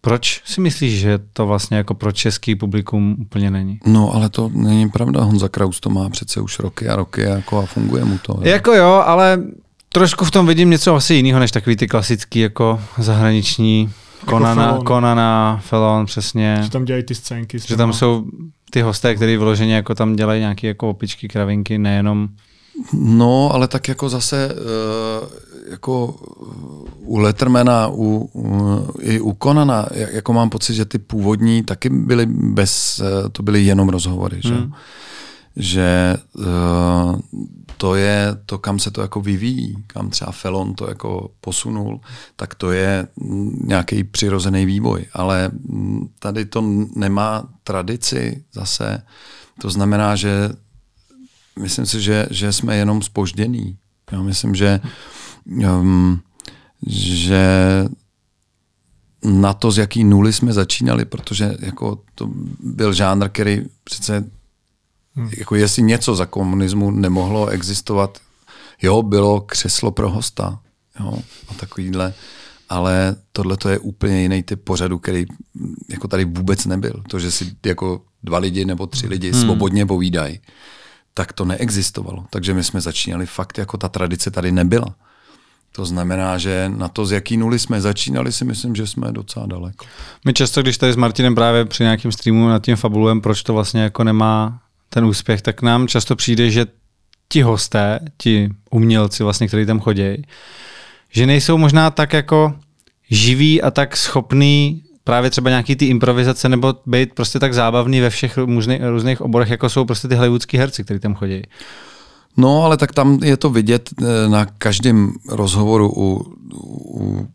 S2: Proč si myslíš, že to vlastně jako pro český publikum úplně není?
S3: No, ale to není pravda. Honza Kraus to má přece už roky a roky jako a funguje mu to. jo.
S2: Jako jo, ale trošku v tom vidím něco asi jiného, než takový ty klasický jako zahraniční Konana,
S1: Felon.
S2: Konana, Felon, přesně.
S1: že tam dělají ty scénky.
S2: Že tam jsou ty hosté, kteří vyloženě jako tam dělají nějaké jako opičky, kravinky, nejenom
S3: No, ale tak jako zase uh, jako u Lettermana, u, u, i u Konana, jak- jako mám pocit, že ty původní taky byly bez, eh, to byly jenom rozhovory, že?
S2: Hmm.
S3: Že uh, to je to, kam se to jako vyvíjí, kam třeba Felon to jako posunul, tak to je mm, nějaký přirozený vývoj, ale mm, tady to nemá tradici zase, to znamená, že myslím si, že, že jsme jenom spoždění. Já myslím, že, um, že na to, z jaký nuly jsme začínali, protože jako to byl žánr, který přece jako jestli něco za komunismu nemohlo existovat, jo, bylo křeslo pro hosta, jo, a takovýhle, ale tohle to je úplně jiný typ pořadu, který jako tady vůbec nebyl. To, že si jako dva lidi nebo tři lidi hmm. svobodně povídají, tak to neexistovalo. Takže my jsme začínali fakt, jako ta tradice tady nebyla. To znamená, že na to, z jaký nuly jsme začínali, si myslím, že jsme docela daleko.
S2: My často, když tady s Martinem právě při nějakém streamu nad tím fabulujeme, proč to vlastně jako nemá ten úspěch, tak nám často přijde, že ti hosté, ti umělci vlastně, kteří tam chodí, že nejsou možná tak jako živí a tak schopný právě třeba nějaký ty improvizace nebo být prostě tak zábavný ve všech různých, různých oborech, jako jsou prostě ty hollywoodský herci, kteří tam chodí.
S3: No, ale tak tam je to vidět eh, na každém rozhovoru u, u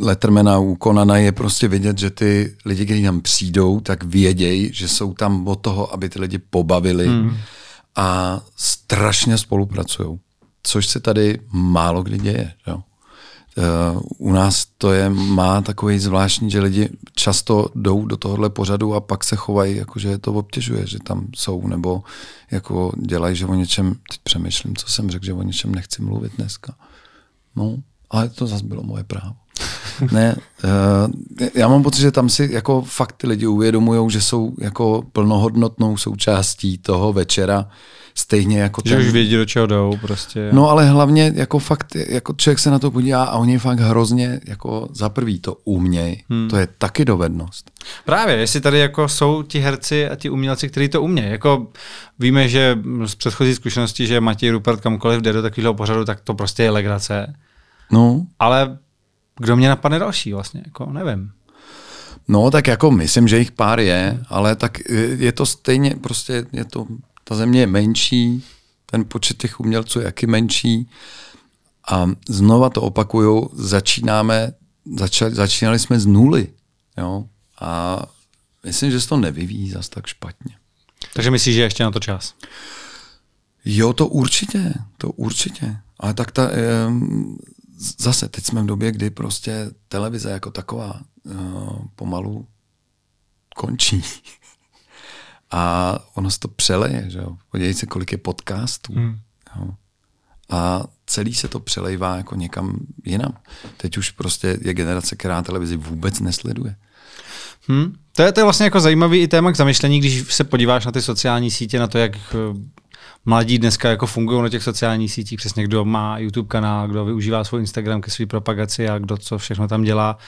S3: Lettermana, u Konana je prostě vidět, že ty lidi, kteří tam přijdou, tak vědějí, že jsou tam od toho, aby ty lidi pobavili hmm. a strašně spolupracují. Což se tady málo kdy děje. Jo. Uh, u nás to je, má takový zvláštní, že lidi často jdou do tohohle pořadu a pak se chovají, jako že je to obtěžuje, že tam jsou, nebo jako dělají, že o něčem, teď přemýšlím, co jsem řekl, že o něčem nechci mluvit dneska. No, ale to zase bylo moje právo. Ne, uh, já mám pocit, že tam si jako fakt ty lidi uvědomují, že jsou jako plnohodnotnou součástí toho večera, stejně jako
S2: Že už vědí, do čeho jdou prostě.
S3: No ale hlavně jako fakt, jako člověk se na to podívá a oni fakt hrozně jako za prvý to umějí. Hmm. To je taky dovednost.
S2: Právě, jestli tady jako jsou ti herci a ti umělci, kteří to umějí. Jako víme, že z předchozí zkušenosti, že Matěj Rupert kamkoliv jde do takového pořadu, tak to prostě je legrace.
S3: No,
S2: Ale kdo mě napadne další vlastně, jako nevím.
S3: No, tak jako myslím, že jich pár je, ale tak eh, je to stejně, prostě je to, ta země je menší, ten počet těch umělců je jaký menší. A znova to opakuju, začínáme, začali, začínali jsme z nuly. Jo? A myslím, že se to nevyvíjí zas tak špatně.
S2: Takže myslíš, že ještě na to čas?
S3: Jo, to určitě, to určitě. Ale tak ta, zase teď jsme v době, kdy prostě televize jako taková uh, pomalu končí. A ono se to přeleje, že jo. Podívej se, kolik je podcastů. Hmm. Jo. A celý se to přelejvá jako někam jinam. Teď už prostě je generace, která televizi vůbec nesleduje.
S2: Hmm. To, je, to je vlastně jako zajímavý i téma k zamyšlení, když se podíváš na ty sociální sítě, na to, jak eh, mladí dneska jako fungují na těch sociálních sítích, přesně kdo má YouTube kanál, kdo využívá svůj Instagram ke své propagaci a kdo co všechno tam dělá.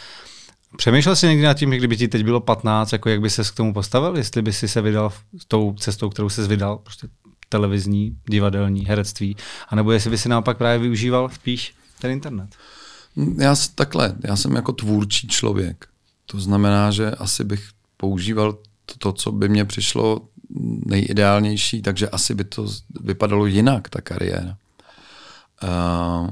S2: Přemýšlel jsi někdy nad tím, kdyby ti teď bylo 15, jako jak by se k tomu postavil, jestli by si se vydal s tou cestou, kterou jsi vydal, prostě televizní, divadelní, herectví, anebo jestli by si naopak právě využíval spíš ten internet?
S3: Já takhle, já jsem jako tvůrčí člověk. To znamená, že asi bych používal to co by mě přišlo nejideálnější, takže asi by to vypadalo jinak, ta kariéra. Uh,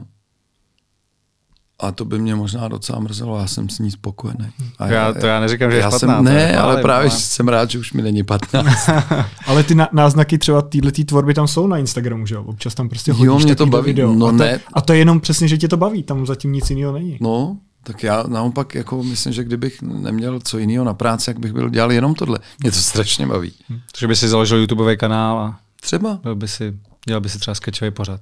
S3: a to by mě možná docela mrzelo, já jsem s ní spokojený.
S2: A já, to já neříkám, že
S3: já
S2: je špatná,
S3: jsem, Ne, ale
S2: ale
S3: právě ale... jsem rád, že už mi není 15.
S1: ale ty náznaky třeba této tvorby tam jsou na Instagramu, že jo? Občas tam prostě hodíš
S3: jo, mě to baví.
S1: Video.
S3: No
S1: a, to,
S3: ne.
S1: a to je jenom přesně, že tě to baví, tam zatím nic jiného není.
S3: No, tak já naopak jako myslím, že kdybych neměl co jiného na práci, jak bych byl dělal jenom tohle. Mě to strašně baví.
S2: Hm. Takže by si založil YouTubeový kanál a
S3: třeba.
S2: Byl by si, dělal by si třeba sketchový pořad.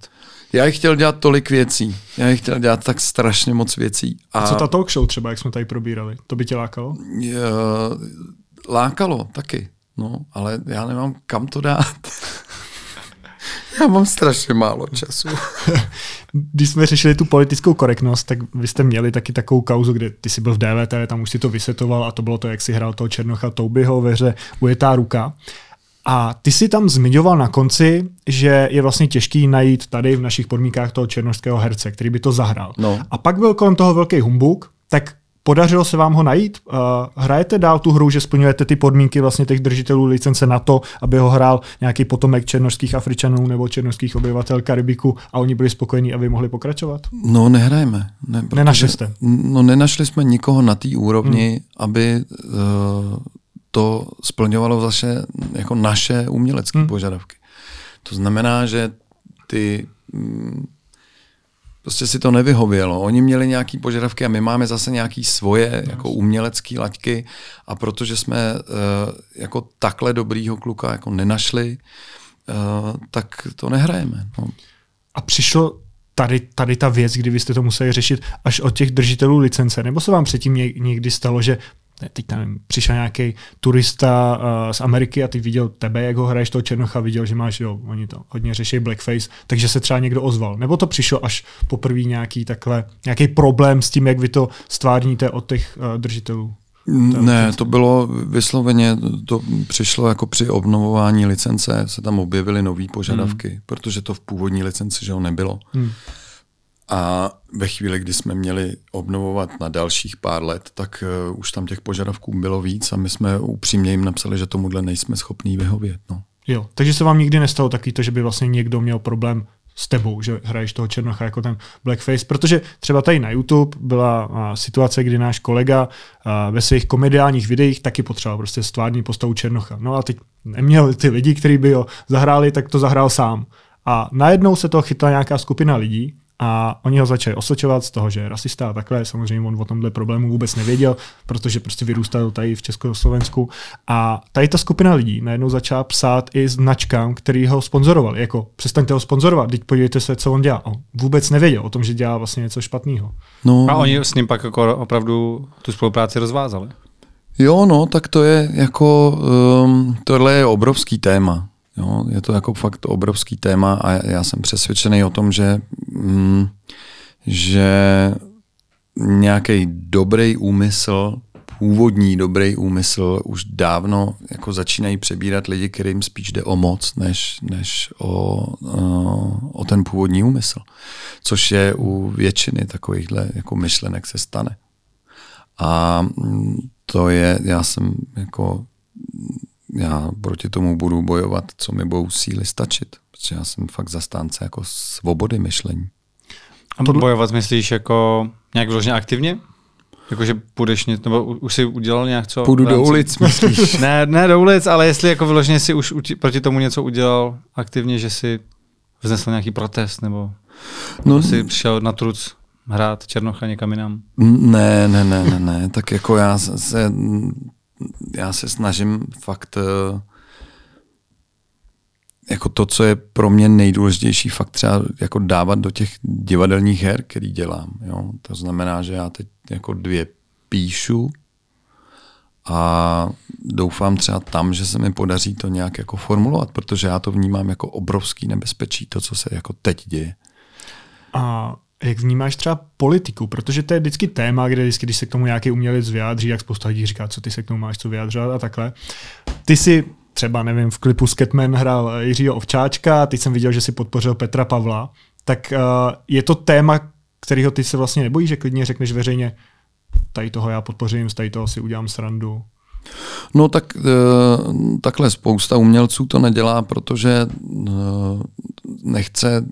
S3: Já bych chtěl dělat tolik věcí. Já bych chtěl dělat tak strašně moc věcí.
S1: A, a co ta talk show třeba, jak jsme tady probírali? To by tě lákalo?
S3: Je, lákalo taky. No, ale já nemám kam to dát. Já mám strašně málo času.
S1: Když jsme řešili tu politickou korektnost, tak vy jste měli taky takovou kauzu, kde ty jsi byl v DVT, tam už si to vysvětoval a to bylo to, jak si hrál toho Černocha Toubyho ve hře Ujetá ruka. A ty si tam zmiňoval na konci, že je vlastně těžký najít tady v našich podmínkách toho černožského herce, který by to zahrál.
S3: No.
S1: A pak byl kolem toho velký humbuk, tak Podařilo se vám ho najít? Uh, hrajete dál tu hru, že splňujete ty podmínky vlastně těch držitelů licence na to, aby ho hrál nějaký potomek černožských Afričanů nebo černožských obyvatel Karibiku a oni byli spokojení a vy mohli pokračovat?
S3: No, nehrajeme. Ne, protože,
S1: Nenašli jste?
S3: No, nenašli jsme nikoho na té úrovni, hmm. aby uh, to splňovalo zase jako naše umělecké hmm. požadavky. To znamená, že ty mm, prostě si to nevyhovělo. Oni měli nějaký požadavky a my máme zase nějaký svoje jako umělecké laťky a protože jsme uh, jako takhle dobrýho kluka jako nenašli, uh, tak to nehrajeme. No.
S1: A přišlo tady, tady ta věc, kdy vy jste to museli řešit až od těch držitelů licence, nebo se vám předtím někdy stalo, že teď nevím, přišel nějaký turista uh, z Ameriky a ty viděl tebe, jak ho hraješ toho Černocha, viděl, že máš, jo, oni to hodně řeší blackface, takže se třeba někdo ozval. Nebo to přišlo až poprvé nějaký takhle, nějaký problém s tím, jak vy to stvárníte od těch uh, držitelů?
S3: Ne, to bylo vysloveně, to přišlo jako při obnovování licence, se tam objevily nové požadavky, hmm. protože to v původní licenci že ho nebylo. Hmm. A ve chvíli, kdy jsme měli obnovovat na dalších pár let, tak uh, už tam těch požadavků bylo víc a my jsme upřímně jim napsali, že tomuhle nejsme schopní vyhovět. No.
S1: Jo, takže se vám nikdy nestalo taky to, že by vlastně někdo měl problém s tebou, že hraješ toho Černocha jako ten blackface, protože třeba tady na YouTube byla a, situace, kdy náš kolega a, ve svých komediálních videích taky potřeboval prostě stvární postavu Černocha. No a teď neměl ty lidi, kteří by ho zahráli, tak to zahrál sám. A najednou se to chytla nějaká skupina lidí, a oni ho začali osočovat z toho, že je rasista a takhle. Samozřejmě on o tomhle problému vůbec nevěděl, protože prostě vyrůstal tady v Československu. A tady ta skupina lidí najednou začala psát i značkám, který ho sponzorovali. Jako přestaňte ho sponzorovat, teď podívejte se, co on dělá. On vůbec nevěděl o tom, že dělá vlastně něco špatného.
S2: No, a oni s ním pak jako opravdu tu spolupráci rozvázali.
S3: Jo, no, tak to je jako, um, tohle je obrovský téma. Jo, je to jako fakt obrovský téma a já jsem přesvědčený o tom, že, mm, že nějaký dobrý úmysl, původní dobrý úmysl už dávno jako začínají přebírat lidi, kterým spíš jde o moc, než, než o, o ten původní úmysl. Což je u většiny takovýchhle jako myšlenek se stane. A mm, to je, já jsem jako, já proti tomu budu bojovat, co mi budou síly stačit, protože já jsem fakt zastánce jako svobody myšlení.
S2: A podle... bojovat myslíš jako nějak vložně aktivně? Jakože půjdeš, nebo už si udělal nějak co?
S3: Půjdu do ulic, myslíš?
S2: ne, ne do ulic, ale jestli jako vyloženě si už proti tomu něco udělal aktivně, že si vznesl nějaký protest, nebo no, si přišel na truc hrát Černocha někam jinam?
S3: Ne, ne, ne, ne, ne. tak jako já se, já se snažím fakt uh, jako to, co je pro mě nejdůležitější, fakt třeba jako dávat do těch divadelních her, který dělám. Jo? To znamená, že já teď jako dvě píšu a doufám třeba tam, že se mi podaří to nějak jako formulovat, protože já to vnímám jako obrovský nebezpečí, to, co se jako teď děje.
S1: A jak vnímáš třeba politiku, protože to je vždycky téma, kde vždycky, když se k tomu nějaký umělec vyjádří, jak spousta lidí říká, co ty se k tomu máš co vyjádřovat a takhle. Ty si třeba, nevím, v klipu Sketman hrál Jiřího Ovčáčka, teď jsem viděl, že si podpořil Petra Pavla, tak uh, je to téma, kterého ty se vlastně nebojíš, že klidně řekneš veřejně, tady toho já podpořím, z tady toho si udělám srandu.
S3: No tak uh, takhle spousta umělců to nedělá, protože uh, nechce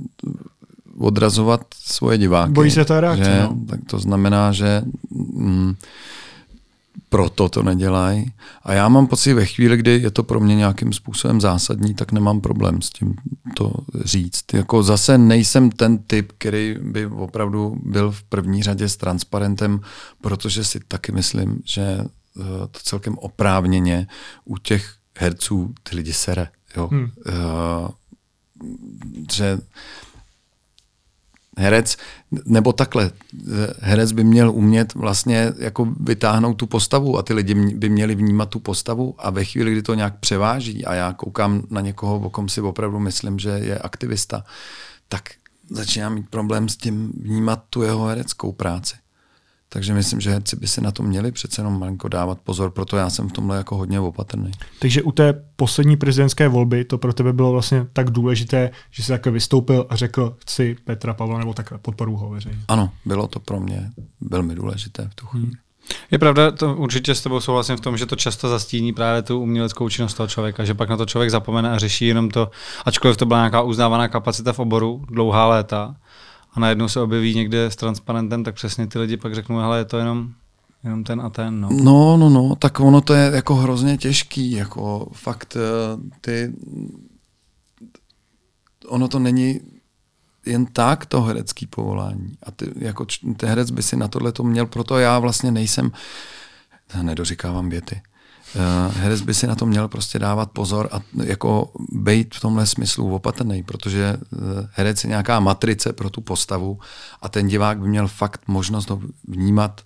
S3: odrazovat svoje diváky.
S1: Bojí se to reakce,
S3: že,
S1: no.
S3: Tak to znamená, že mm, proto to nedělají. A já mám pocit, ve chvíli, kdy je to pro mě nějakým způsobem zásadní, tak nemám problém s tím to říct. Jako zase nejsem ten typ, který by opravdu byl v první řadě s transparentem, protože si taky myslím, že eh, to celkem oprávněně u těch herců ty lidi sere. Jo? Hmm. Uh, že herec, nebo takhle, herec by měl umět vlastně jako vytáhnout tu postavu a ty lidi by měli vnímat tu postavu a ve chvíli, kdy to nějak převáží a já koukám na někoho, o kom si opravdu myslím, že je aktivista, tak začínám mít problém s tím vnímat tu jeho hereckou práci. Takže myslím, že herci by si na to měli přece jenom malinko dávat pozor, proto já jsem v tomhle jako hodně opatrný.
S1: Takže u té poslední prezidentské volby to pro tebe bylo vlastně tak důležité, že jsi takhle vystoupil a řekl, chci Petra Pavla nebo takhle podporu ho veřejně.
S3: Ano, bylo to pro mě velmi důležité v tu chvíli. Hmm.
S2: Je pravda, to určitě s tebou souhlasím v tom, že to často zastíní právě tu uměleckou činnost toho člověka, že pak na to člověk zapomene a řeší jenom to, ačkoliv to byla nějaká uznávaná kapacita v oboru dlouhá léta, a najednou se objeví někde s transparentem, tak přesně ty lidi pak řeknou, hele, je to jenom, jenom ten a ten. No.
S3: no, no, no, tak ono to je jako hrozně těžký, jako fakt eh, ty, ono to není jen tak to herecký povolání. A ty, jako ty herec by si na tohle to měl, proto já vlastně nejsem, nedoříkávám věty. Uh, herec by si na to měl prostě dávat pozor a jako být v tomhle smyslu opatrný, protože uh, herec je nějaká matrice pro tu postavu a ten divák by měl fakt možnost ho vnímat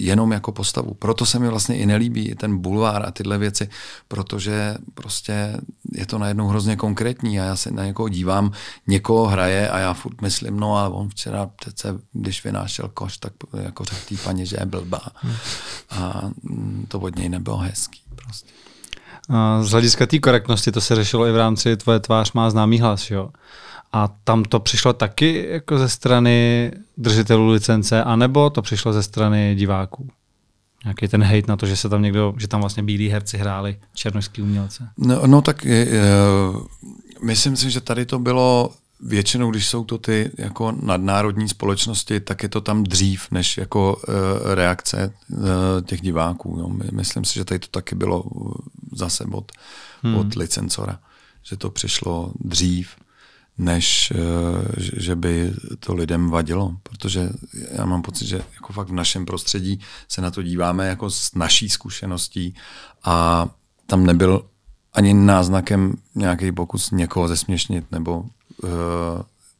S3: jenom jako postavu. Proto se mi vlastně i nelíbí ten bulvár a tyhle věci, protože prostě je to najednou hrozně konkrétní a já se na někoho dívám, někoho hraje a já furt myslím, no a on včera přece, když vynášel koš, tak jako řekl tý paní, že je blbá. Hmm. A mm, to od něj nebylo hezký prostě.
S2: Z hlediska té korektnosti to se řešilo i v rámci Tvoje tvář má známý hlas, jo? A tam to přišlo taky jako ze strany držitelů licence, anebo to přišlo ze strany diváků? Nějaký ten hate na to, že se tam někdo, že tam vlastně bílí herci hráli černožský umělce.
S3: No, no tak je, je, myslím si, že tady to bylo většinou, když jsou to ty jako nadnárodní společnosti, tak je to tam dřív, než jako uh, reakce uh, těch diváků. Jo. Myslím si, že tady to taky bylo zase od, hmm. od licencora, že to přišlo dřív než eh, že by to lidem vadilo, protože já mám pocit, že jako fakt v našem prostředí se na to díváme jako s naší zkušeností a tam nebyl ani náznakem nějaký pokus někoho zesměšnit nebo uh,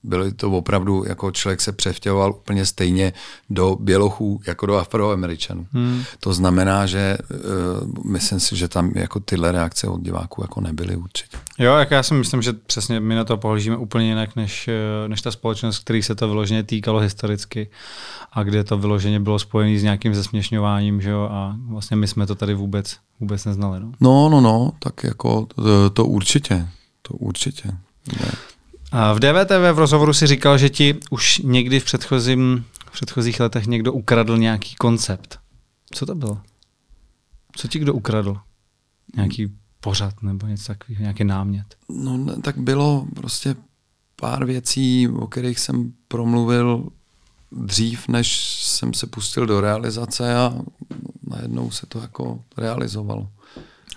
S3: byly to opravdu, jako člověk se převtěhoval úplně stejně do bělochů, jako do afroameričanů. Hmm. To znamená, že uh, myslím si, že tam jako tyhle reakce od diváků jako nebyly určitě.
S2: Jo, jak já si myslím, že přesně my na to pohlížíme úplně jinak, než, eh, než ta společnost, který se to vyloženě týkalo historicky a kde to vyloženě bylo spojené s nějakým zesměšňováním, že jo, a vlastně my jsme to tady vůbec, vůbec neznali. No,
S3: no, no, no tak jako to, to určitě, to určitě. Ne.
S2: V DVTV v rozhovoru si říkal, že ti už někdy v, předchozím, v předchozích letech někdo ukradl nějaký koncept. Co to bylo? Co ti kdo ukradl? Nějaký pořad nebo něco takového, nějaký námět?
S3: No ne, tak bylo prostě pár věcí, o kterých jsem promluvil dřív, než jsem se pustil do realizace a najednou se to jako realizovalo.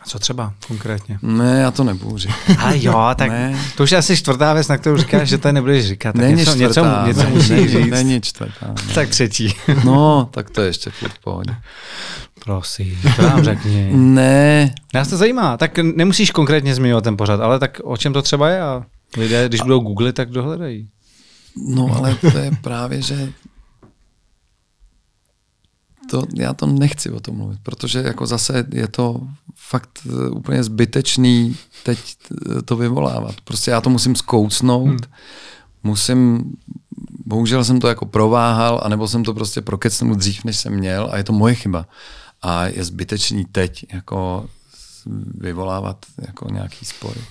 S2: A co třeba konkrétně?
S3: Ne, já to nebudu říkat.
S2: A jo, tak
S3: Ne.
S2: to už je asi čtvrtá věc, na kterou říkáš, že to nebudeš říkat. Tak
S3: Není
S2: něco, něco,
S3: čtvrtá,
S2: něco
S3: ne,
S2: musíš říct.
S3: Není čtvrtá. Ne.
S2: Tak třetí.
S3: No, tak to je ještě furt pohodě.
S2: Prosím, to nám řekni.
S3: Ne,
S2: Nás to zajímá. Tak nemusíš konkrétně zmiňovat ten pořad, ale tak o čem to třeba je a lidé, když budou googlit, tak dohledají.
S3: no ale to je právě, že to, já to nechci o tom mluvit, protože jako zase je to fakt eh, úplně zbytečný teď eh, to vyvolávat. Prostě já to musím zkousnout, hmm. musím, bohužel jsem to jako prováhal, anebo jsem to prostě prokecnul dřív, než jsem měl a je to moje chyba. A je zbytečný teď jako vyvolávat jako nějaký spory.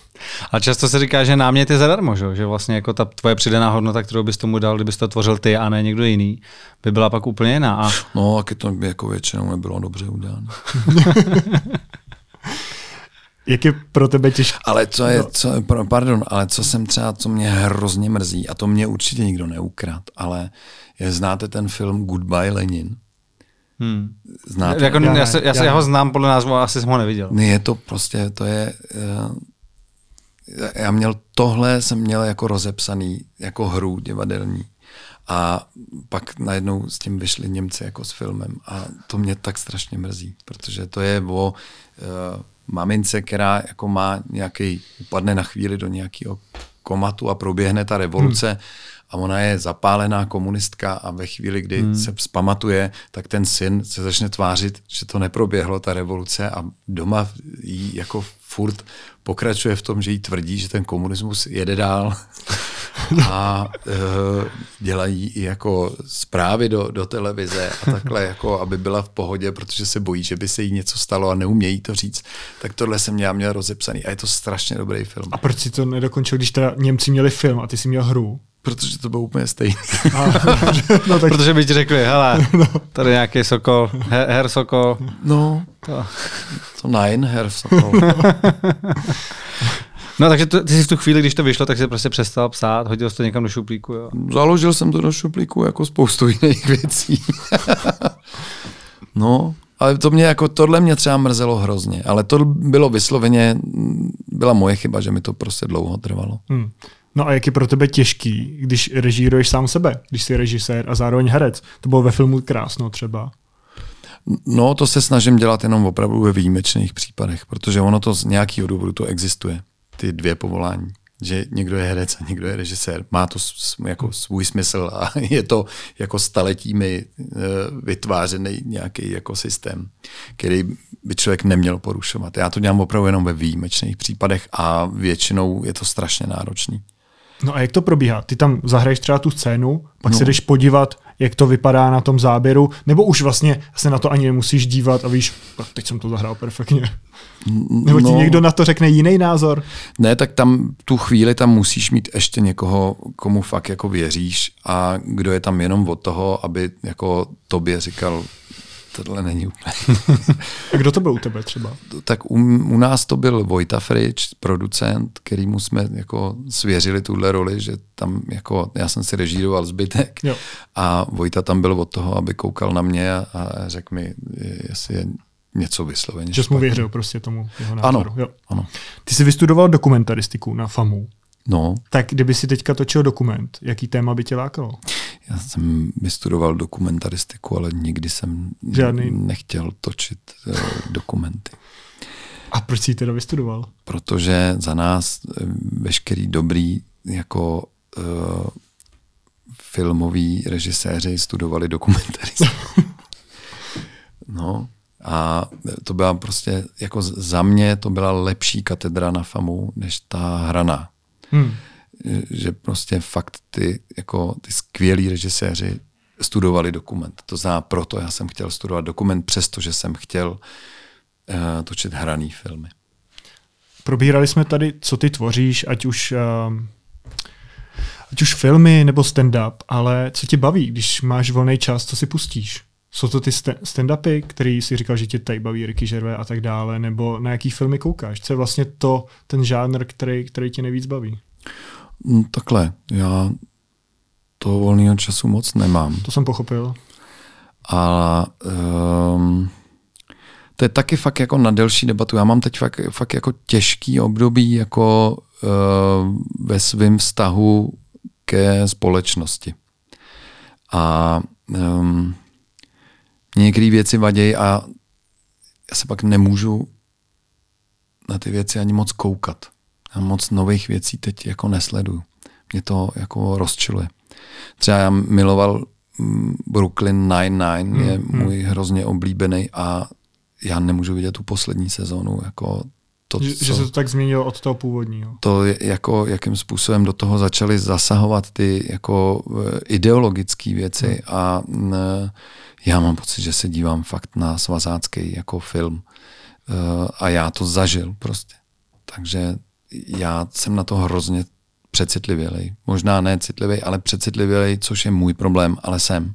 S2: Ale často se říká, že námět je zadarmo, že, že vlastně jako ta tvoje přidaná hodnota, kterou bys tomu dal, kdybys to tvořil ty a ne někdo jiný, by byla pak úplně jiná. A
S3: No, taky to by jako většinou nebylo dobře uděláno.
S1: Jak je pro tebe těžké?
S3: Ale co je, co, pro- pardon, ale co jsem třeba, co mě hrozně mrzí, a to mě určitě nikdo neukrát, ale je, znáte ten film Goodbye Lenin?
S2: Hmm.
S3: Znáte?
S2: jako,
S1: Já
S2: já, se, já,
S1: já
S2: se, já ho znám podle názvu, ale asi jsem ho neviděl.
S3: Ne, je to prostě, to je, eh, já měl tohle, jsem měl jako rozepsaný, jako hru divadelní. A pak najednou s tím vyšli Němci jako s filmem a to mě tak strašně mrzí, protože to je o uh, mamince, která jako má nějaký, upadne na chvíli do nějakého komatu a proběhne ta revoluce hmm. A ona je zapálená komunistka a ve chvíli, kdy hmm. se vzpamatuje, tak ten syn se začne tvářit, že to neproběhlo, ta revoluce a doma jí jako furt pokračuje v tom, že jí tvrdí, že ten komunismus jede dál a uh, dělají i jako zprávy do, do televize a takhle, jako aby byla v pohodě, protože se bojí, že by se jí něco stalo a neumějí to říct. Tak tohle jsem já měl rozepsaný a je to strašně dobrý film.
S1: A proč si to nedokončil, když teda Němci měli film a ty jsi měl hru?
S3: Protože to bylo úplně stejné.
S1: A, no tak
S2: Protože by ti řekli, hele, tady nějaký sokol, her, her sokol.
S3: No,
S2: To.
S3: to Nine Herr Sokol.
S2: No takže to, ty jsi v tu chvíli, když to vyšlo, tak jsi prostě přestal psát, hodil jsi to někam do šuplíku. Jo.
S3: Založil jsem to do šuplíku jako spoustu jiných věcí. no, ale to mě jako, tohle mě třeba mrzelo hrozně, ale to bylo vysloveně, byla moje chyba, že mi to prostě dlouho trvalo.
S1: Hmm. No a jak je pro tebe těžký, když režíruješ sám sebe, když jsi režisér a zároveň herec? To bylo ve filmu krásno třeba.
S3: No, to se snažím dělat jenom opravdu ve výjimečných případech, protože ono to z nějakého důvodu to existuje, ty dvě povolání. Že někdo je herec a někdo je režisér. Má to jako svůj smysl a je to jako staletími e, vytvářený nějaký jako systém, který by člověk neměl porušovat. Já to dělám opravdu jenom ve výjimečných případech a většinou je to strašně náročný.
S1: No a jak to probíhá? Ty tam zahraješ třeba tu scénu, pak
S3: No.
S1: se jdeš podívat, jak to vypadá na tom záběru, nebo už vlastně se na to ani nemusíš dívat a víš, tak teď jsem to zahrál perfektně. Nebo ti
S3: No.
S1: někdo na to řekne jiný názor?
S3: Ne, tak tam tu chvíli tam musíš mít ještě někoho, komu fakt jako věříš a kdo je tam jenom od toho, aby jako tobě říkal, tohle není úplně.
S1: A kdo to byl u tebe třeba?
S3: tak u, u nás to byl Vojta Frič, producent, kterýmu jsme jako svěřili tuhle roli, že tam jako, já jsem si režíroval zbytek
S1: Jo.
S3: a Vojta tam byl od toho, aby koukal na mě a, a řekl mi, jestli je něco vysloveně.
S1: Že jsi mu věřil prostě tomu jeho názoru.
S3: Ano,
S1: Jo.
S3: ano.
S1: Ty jsi vystudoval dokumentaristiku na FAMu.
S3: No,
S1: Tak kdyby si teďka točil dokument, jaký téma by tě lákalo?
S3: Já jsem vystudoval dokumentaristiku, ale nikdy jsem
S1: Žádný.
S3: nechtěl točit uh, dokumenty.
S1: A proč jsi teda vystudoval?
S3: protože za nás eh, veškerý dobrý jako uh, filmoví režiséři studovali dokumentaristiku. no a to byla prostě, jako za mě to byla lepší katedra na FAMu, než ta hraná.
S1: Hmm.
S3: Že prostě fakt ty, jako ty skvělí režiséři studovali dokument. To znamená, proto já jsem chtěl studovat dokument, přestože jsem chtěl uh, točit hraný filmy.
S1: Probírali jsme tady, co ty tvoříš, ať už, uh, ať už filmy nebo stand-up, ale co tě baví, když máš volný čas, co si pustíš? Jsou to ty stand-upy, který si říkal, že tě tady baví Ricky Gervais a tak dále, nebo na jaký filmy koukáš? Co je vlastně to, ten žánr, který, který tě nejvíc baví?
S3: No, takhle, já toho volného času moc nemám.
S1: To jsem pochopil.
S3: A um, to je taky fakt jako na delší debatu. Já mám teď fakt, fakt jako těžký období jako uh, ve svém vztahu ke společnosti. A um, některé věci vadějí a já se pak nemůžu na ty věci ani moc koukat. Já moc nových věcí teď jako nesleduju. Mě to jako rozčiluje. Třeba já miloval mm, Brooklyn Nine-Nine, hmm, je hmm. můj hrozně oblíbený a já nemůžu vidět tu poslední sezónu. Jako
S1: to, že, co, že se to tak změnilo od toho původního.
S3: To, je, jako, jakým způsobem do toho začaly zasahovat ty jako eh, ideologické věci hmm. a ne, já mám pocit, že se dívám fakt na svazácký jako film uh, a já to zažil prostě. Takže já jsem na to hrozně přecitlivělej. Možná ne citlivý, ale přecitlivělej, což je můj problém, ale jsem.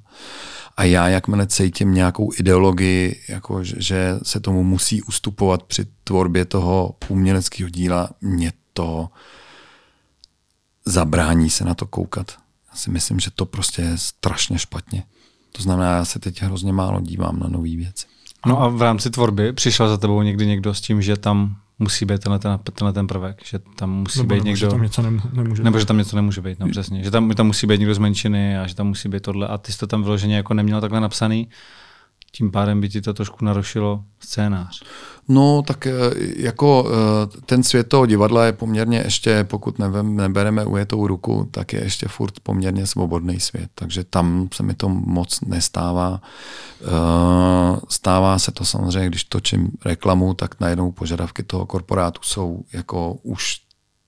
S3: A já, jakmile cítím nějakou ideologii, jako že se tomu musí ustupovat při tvorbě toho uměleckého díla, mě to zabrání se na to koukat. Já si myslím, že to prostě je strašně špatně. To znamená, já se teď hrozně málo dívám na nové věci.
S2: No a v rámci tvorby přišel za tebou někdy někdo s tím, že tam musí být tenhle ten, tenhle ten prvek, že tam musí
S1: nebo
S2: být někdo... Že
S1: tam něco nemůže
S2: Nebo že tam něco nemůže být, no přesně. Že tam, tam musí být někdo z menšiny a že tam musí být tohle. A ty jsi to tam vyloženě jako neměl takhle napsaný tím pádem by ti to trošku narušilo scénář.
S3: No, tak eh, jako eh, ten svět toho divadla je poměrně ještě, pokud nevem, nebereme ujetou ruku, tak je ještě furt poměrně svobodný svět, takže tam se mi to moc nestává. Eh, stává se to samozřejmě, když točím reklamu, tak najednou požadavky toho korporátu jsou jako už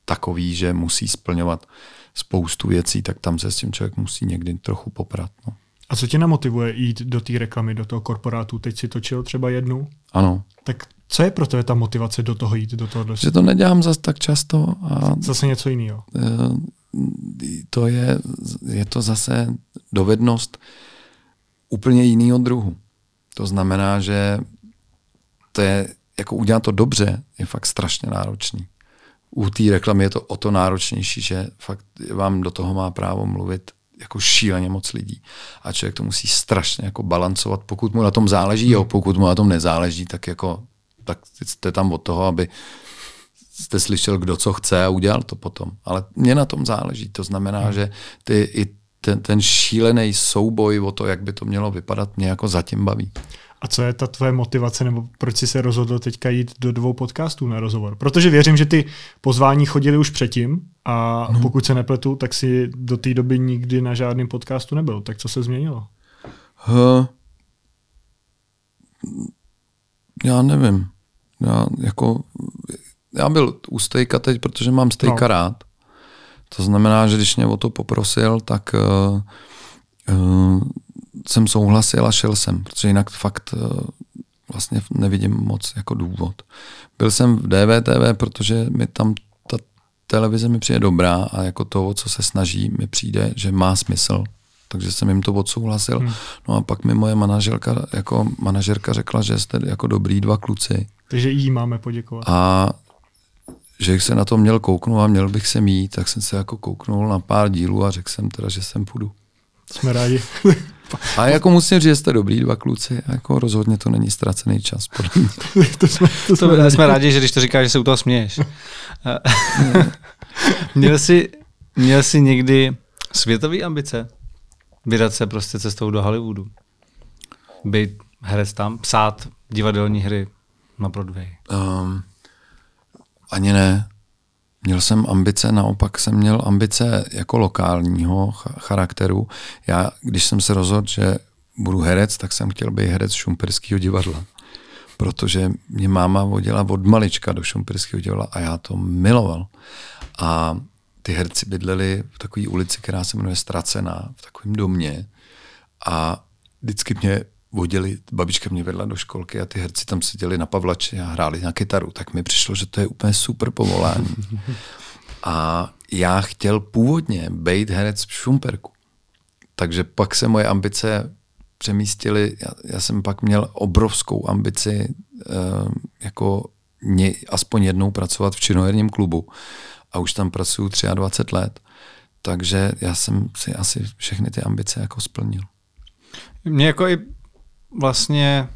S3: takový, že musí splňovat spoustu věcí, tak tam se s tím člověk musí někdy trochu poprat. No.
S1: A co tě namotivuje jít do té reklamy, do toho korporátu? Teď si točil třeba jednu?
S3: Ano.
S1: Tak co je pro tebe ta motivace do toho jít, do toho?
S3: Že to nedělám zase tak často. A
S1: zase něco jiného. Eh,
S3: to je, je to zase dovednost úplně jiného druhu. To znamená, že to je, jako udělat to dobře, je fakt strašně náročný. U té reklamy je to o to náročnější, že fakt vám do toho má právo mluvit jako šíleně moc lidí. A člověk to musí strašně jako balancovat, pokud mu na tom záleží, hmm. jo, pokud mu na tom nezáleží, tak jako tak jste tam od toho, aby jste slyšel, kdo co chce a udělal to potom. Ale mě na tom záleží. To znamená, hmm. že ty, i ten, ten šílený souboj o to, jak by to mělo vypadat, mě jako zatím baví.
S1: A co je ta tvoje motivace, nebo proč jsi se rozhodl teďka jít do dvou podcastů na rozhovor? Protože věřím, že ty pozvání chodili už předtím a no. pokud se nepletu, tak si do té doby nikdy na žádném podcastu nebyl. Tak co se změnilo?
S3: H... Já nevím. Já, jako, já byl u stejka teď, protože mám stejka no. rád. To znamená, že když mě o to poprosil, tak uh, uh, jsem souhlasil a šel jsem, protože jinak fakt uh, vlastně nevidím moc jako důvod. Byl jsem v DVTV, protože mi tam ta televize mi přijde dobrá a jako to, co se snaží, mi přijde, že má smysl. Takže jsem jim to odsouhlasil. Hmm. No a pak mi moje manažerka, jako manažerka řekla, že jste jako dobrý dva kluci.
S1: Takže jí máme poděkovat.
S3: A že se na to měl kouknout a měl bych se mít, tak jsem se jako kouknul na pár dílů a řekl jsem teda, že sem půjdu.
S1: Jsme rádi.
S3: A jako musím říct, že jste dobrý dva kluci, jako rozhodně to není ztracený čas.
S2: to jsme, to jsme, to rádi. jsme rádi, že když to říkáš, že se u toho směješ. měl, jsi, měl jsi někdy světové ambice? Vydat se prostě cestou do Hollywoodu? Být herec tam? Psát divadelní hry na Broadway? Um,
S3: ani ne. Měl jsem ambice, naopak jsem měl ambice jako lokálního charakteru. Já, když jsem se rozhodl, že budu herec, tak jsem chtěl být herec Šumperského divadla. Protože mě máma vodila od malička do Šumperského divadla a já to miloval. A ty herci bydleli v takové ulici, která se jmenuje Stracená, v takovém domě. A vždycky mě vodili, babička mě vedla do školky a ty herci tam seděli na pavlači a hráli na kytaru, tak mi přišlo, že to je úplně super povolání. A já chtěl původně být herec v Šumperku. Takže pak se moje ambice přemístili, já, já jsem pak měl obrovskou ambici uh, jako ně, aspoň jednou pracovat v činoherním klubu a už tam pracuju 23 let, takže já jsem si asi všechny ty ambice jako splnil.
S2: Mě jako i vlastně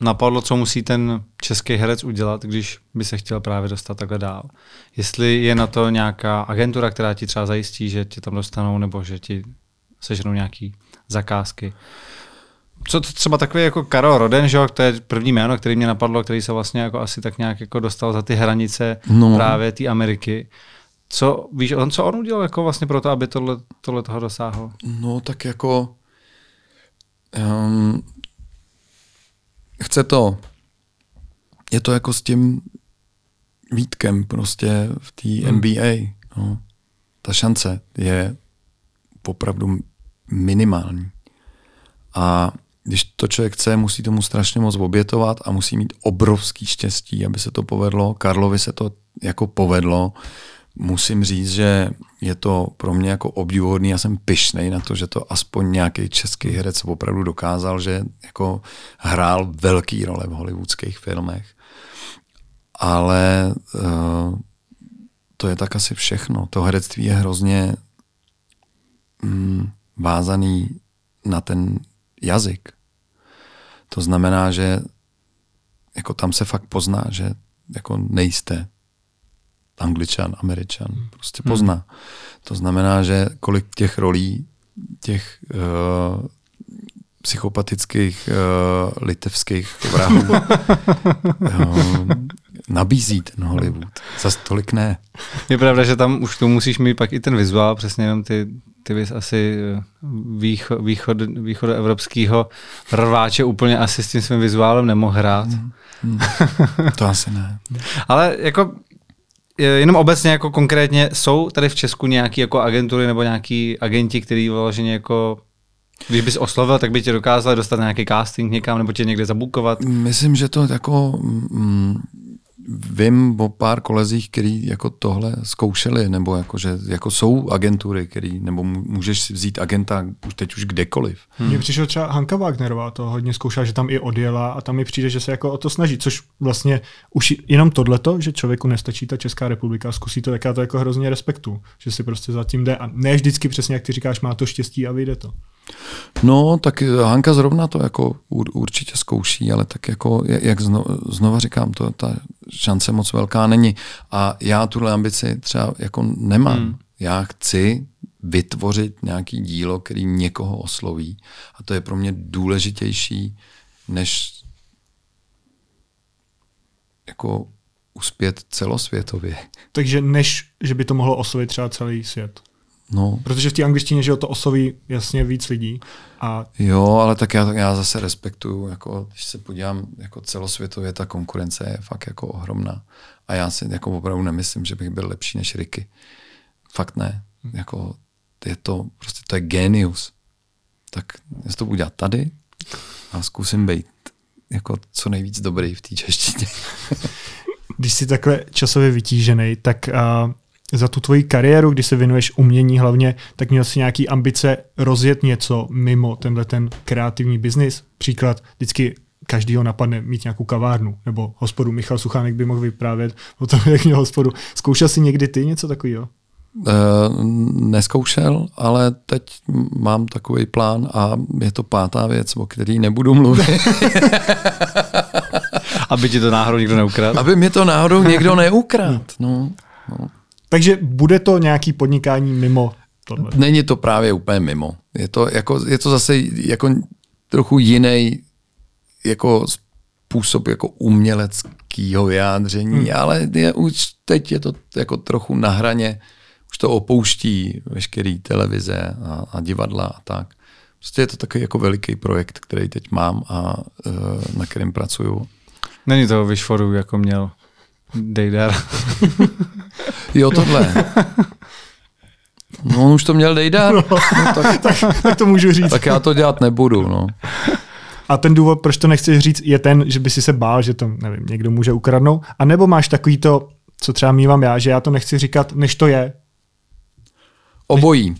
S2: napadlo, co musí ten český herec udělat, když by se chtěl právě dostat takhle dál. Jestli je na to nějaká agentura, která ti třeba zajistí, že tě tam dostanou, nebo že ti sežnou nějaký zakázky. Co to třeba takový jako Karol Roden, že? to je první jméno, který mě napadlo, který se vlastně jako asi tak nějak jako dostal za ty hranice no. právě té Ameriky. Co, víš, on, co on udělal jako vlastně pro to, aby tohle, tohle toho dosáhl?
S3: No tak jako um, chce to, je to jako s tím Vítkem prostě v té hmm. NBA. No. Ta šance je opravdu minimální. A když to člověk chce, musí tomu strašně moc obětovat a musí mít obrovský štěstí, aby se to povedlo. Karlovi se to jako povedlo. Musím říct, že je to pro mě jako obdivuhodný. Já jsem pyšnej na to, že to aspoň nějaký český herec opravdu dokázal, že jako hrál velký role v hollywoodských filmech. Ale uh, to je tak asi všechno. To herectví je hrozně mm, vázaný na ten jazyk. To znamená, že jako tam se fakt pozná, že jako nejste angličan, američan, prostě pozná. Hmm. To znamená, že kolik těch rolí, těch uh, psychopatických uh, litevských vrahů uh, nabízí ten Hollywood. Zas tolik ne.
S2: Je pravda, že tam už to musíš mít pak i ten vizuál, přesně jenom ty, ty bys asi výcho, východ, východoevropského rváče úplně asi s tím svým vizuálem nemohl hrát. Hmm.
S3: Hmm. To asi ne.
S2: Ale jako jenom obecně jako konkrétně, jsou tady v Česku nějaké jako agentury nebo nějaký agenti, který vyloženě jako když bys oslovil, tak by tě dokázal dostat nějaký casting někam nebo tě někde zabukovat?
S3: Myslím, že to jako mm, vím o pár kolezích, který jako tohle zkoušeli, nebo jako, že jako jsou agentury, který, nebo můžeš si vzít agenta už teď už kdekoliv.
S1: Hmm. Mně přišel třeba Hanka Wagnerová, to hodně zkoušela, že tam i odjela a tam mi přijde, že se jako o to snaží, což vlastně už jenom tohleto, že člověku nestačí ta Česká republika, zkusí to, tak já to jako hrozně respektu, že si prostě zatím jde a ne vždycky přesně, jak ty říkáš, má to štěstí a vyjde to.
S3: No, tak Hanka zrovna to jako určitě zkouší, ale tak jako, jak znova říkám, to ta šance moc velká není. A já tuhle ambici třeba jako nemám. Hmm. Já chci vytvořit nějaký dílo, který někoho osloví. A to je pro mě důležitější, než jako uspět celosvětově.
S1: Takže než, že by to mohlo oslovit třeba celý svět.
S3: No.
S1: Protože v té angličtině, že to osloví jasně víc lidí. A...
S3: Jo, ale tak já, já zase respektuju, jako, když se podívám, jako celosvětově ta konkurence je fakt jako ohromná. A já si jako opravdu nemyslím, že bych byl lepší než Ricky. Fakt ne. Hmm. Jako, je to, prostě to je genius. Tak já to budu dělat tady a zkusím být jako co nejvíc dobrý v té češtině.
S1: Když jsi takhle časově vytížený, tak uh, za tu tvoji kariéru, kdy se věnuješ umění hlavně, tak měl jsi nějaký ambice rozjet něco mimo tenhle ten kreativní biznis? Příklad, vždycky každýho napadne mít nějakou kavárnu nebo hospodu. Michal Suchánek by mohl vyprávět o tom, jak měl hospodu. Zkoušel jsi někdy ty něco takového?
S3: Uh, neskoušel, ale teď mám takový plán a je to pátá věc, o který nebudu mluvit.
S2: Aby ti to náhodou někdo neukradl?
S3: Aby mě to náhodou někdo neukradl. No, no.
S1: Takže bude to nějaký podnikání mimo tohle?
S3: Není to právě úplně mimo. Je to, jako, je to zase jako trochu jiný jako způsob jako uměleckého vyjádření, hmm. ale je, už teď je to jako trochu na hraně, už to opouští veškerý televize a, a divadla a tak. Prostě je to takový jako veliký projekt, který teď mám a uh, na kterém pracuju.
S2: Není to vyšforu, jako měl Dejdar.
S3: jo, tohle. No, on už to měl Dejdar. No,
S1: no, tak, tak, tak to můžu říct.
S3: Tak já to dělat nebudu, no.
S1: A ten důvod, proč to nechceš říct, je ten, že by si se bál, že to nevím, někdo může ukradnout. A nebo máš takový to, co třeba mývám já, že já to nechci říkat, než to je.
S3: Obojí.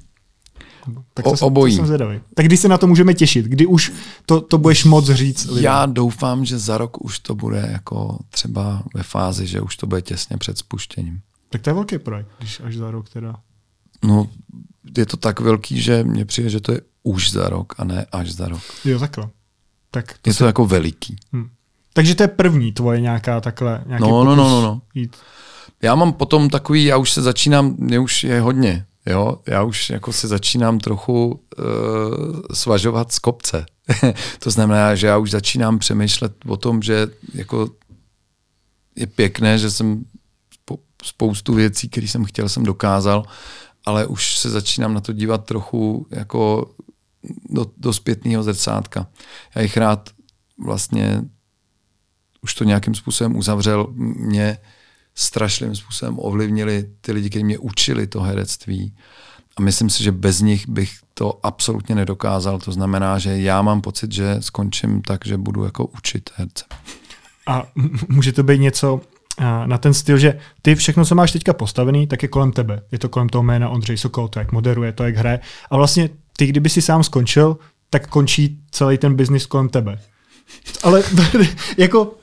S1: Tak
S3: O-
S1: to, jsem-
S3: obojí.
S1: To jsem zvědavý. Tak kdy se na to můžeme těšit? Kdy už to, to budeš moc říct lidem?
S3: Já doufám, že za rok už to bude jako třeba ve fázi, že už to bude těsně před spuštěním.
S1: Tak to je velký projekt, když až za rok teda.
S3: No, je to tak velký, že mně přijde, že to je už za rok a ne až za rok.
S1: Jo, takhle. Tak to
S3: Je to jako veliký.
S1: hm. Takže to je první tvoje nějaká takhle, nějaký
S3: No, no, no, no, no.
S1: Jít.
S3: Já mám potom takový, já už se začínám, mě už je hodně, jo, já už jako se začínám trochu uh, svažovat z kopce. to znamená, že já už začínám přemýšlet o tom, že jako je pěkné, že jsem spou- spoustu věcí, které jsem chtěl, jsem dokázal, ale už se začínám na to dívat trochu jako do, do zpětného zrcátka. Já jich rád vlastně už to nějakým způsobem uzavřel. Mě strašným způsobem ovlivnili ty lidi, kteří mě učili to herectví. A myslím si, že bez nich bych to absolutně nedokázal. To znamená, že já mám pocit, že skončím tak, že budu jako učit herce.
S1: A může to být něco na ten styl, že ty všechno, co máš teďka postavený, tak je kolem tebe. Je to kolem toho jména Ondřej Sokol, to jak moderuje, to jak hraje. A vlastně ty, kdyby si sám skončil, tak končí celý ten biznis kolem tebe. Ale jako,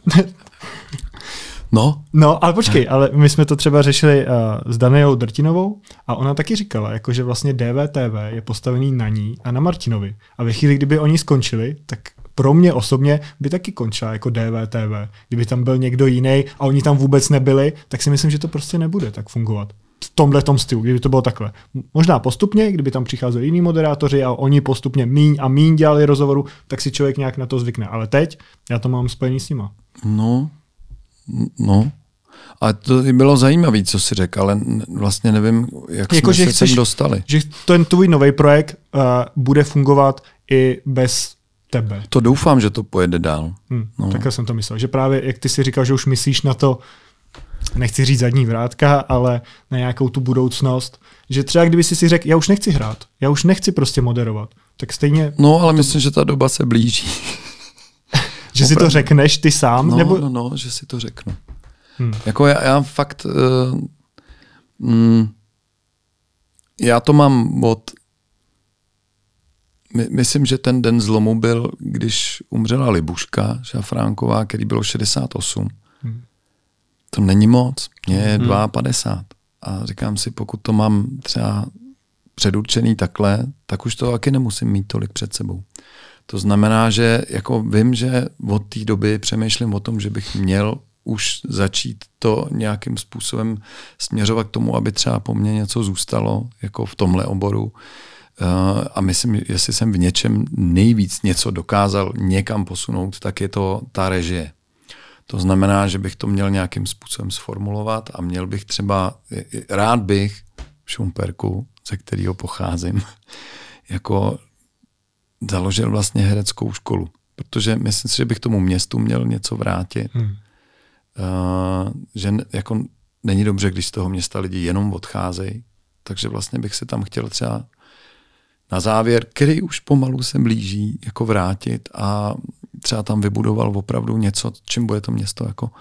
S3: No,
S1: no, ale počkej, ale my jsme to třeba řešili uh, s Danielou Drtinovou a ona taky říkala, jako, že vlastně DVTV je postavený na ní a na Martinovi. A ve chvíli, kdyby oni skončili, tak pro mě osobně by taky končila jako DVTV. Kdyby tam byl někdo jiný a oni tam vůbec nebyli, tak si myslím, že to prostě nebude tak fungovat. V tomhle tom stylu, kdyby to bylo takhle. Možná postupně, kdyby tam přicházeli jiní moderátoři a oni postupně míň a míň dělali rozhovoru, tak si člověk nějak na to zvykne. Ale teď já to mám spojený s nima.
S3: no, no. A to bylo zajímavé, co si řekl, ale vlastně nevím, jak
S1: Jako,
S3: jsme
S1: že
S3: se
S1: chceš-
S3: sem dostali.
S1: Že ten tvůj nový projekt uh, bude fungovat i bez tebe.
S3: To doufám, že to pojede dál.
S1: Hm,
S3: No.
S1: Takhle jsem to myslel. Že právě, jak ty si říkal, že už myslíš na to, nechci říct zadní vrátka, ale na nějakou tu budoucnost, že třeba kdyby si si řekl, já už nechci hrát, já už nechci prostě moderovat, tak stejně,
S3: No, ale myslím, že ta doba se blíží.
S1: Že si to řekneš ty sám,
S3: No,
S1: nebo...
S3: no, no, že si to řeknu.
S1: Hm.
S3: Jako já, já fakt, uh, mm, já to mám od, my, myslím, že ten den zlomu byl, když umřela Libuška Šafránková, který bylo 68.
S1: Hm.
S3: To není moc, mě je 52. A říkám si, pokud to mám třeba předurčený takhle, tak už to taky nemusím mít tolik před sebou. To znamená, že jako vím, že od té doby přemýšlím o tom, že bych měl už začít to nějakým způsobem směřovat k tomu, aby třeba po mně něco zůstalo, jako v tomhle oboru. Uh, a myslím, jestli jsem v něčem nejvíc něco dokázal někam posunout, tak je to ta režie. To znamená, že bych to měl nějakým způsobem sformulovat a měl bych třeba, rád bych v Šumperku, ze kterého pocházím, jako založil vlastně hereckou školu. Protože myslím si, že bych tomu městu měl něco vrátit.
S1: Hm.
S3: Uh, že ne, jako není dobře, když z toho města lidi jenom odcházejí. Takže vlastně bych se tam chtěl třeba na závěr, který už pomalu se blíží, jako vrátit a třeba tam vybudoval opravdu něco, čím bude to město jako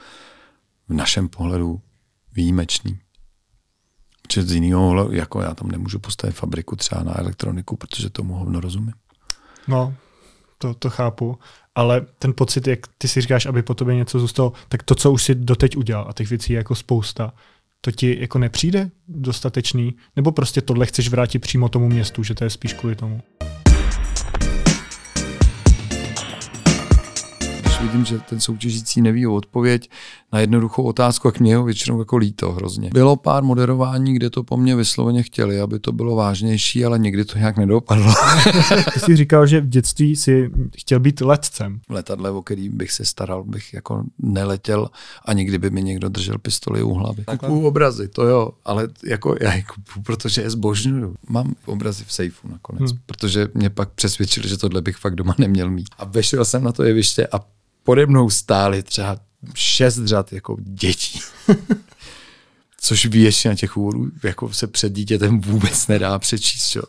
S3: v našem pohledu výjimečný. Protože z jiného jako já tam nemůžu postavit fabriku třeba na elektroniku, protože tomu hovno rozumím.
S1: No, to, to chápu, ale ten pocit, jak ty si říkáš, aby po tobě něco zůstalo, tak to, co už si doteď udělal, a těch věcí je jako spousta, to ti jako nepřijde dostatečný? Nebo prostě tohle chceš vrátit přímo tomu městu, že to je spíš kvůli tomu?
S3: Vidím, že ten soutěžící neví o odpověď na jednoduchou otázku, jak mě ho většinou jako líto hrozně. Bylo pár moderování, kde to po mně vysloveně chtěli, aby to bylo vážnější, ale nikdy to nějak nedopadlo.
S1: Ty jsi říkal, že v dětství si chtěl být letcem.
S3: letadle, o který bych se staral, bych jako neletěl a nikdy by mi někdo držel pistoli u hlavy. Kupuju obrazy, to jo, ale jako já je kupuju, protože je zbožňuju. Mám obrazy v sejfu nakonec, hmm. protože mě pak přesvědčili, že tohle bych fakt doma neměl mít. A vešel jsem na to jeviště a pode mnou stáli třeba šest řad jako dětí. Což většina těch úvodů jako se před dítětem vůbec nedá přečíst. Čo?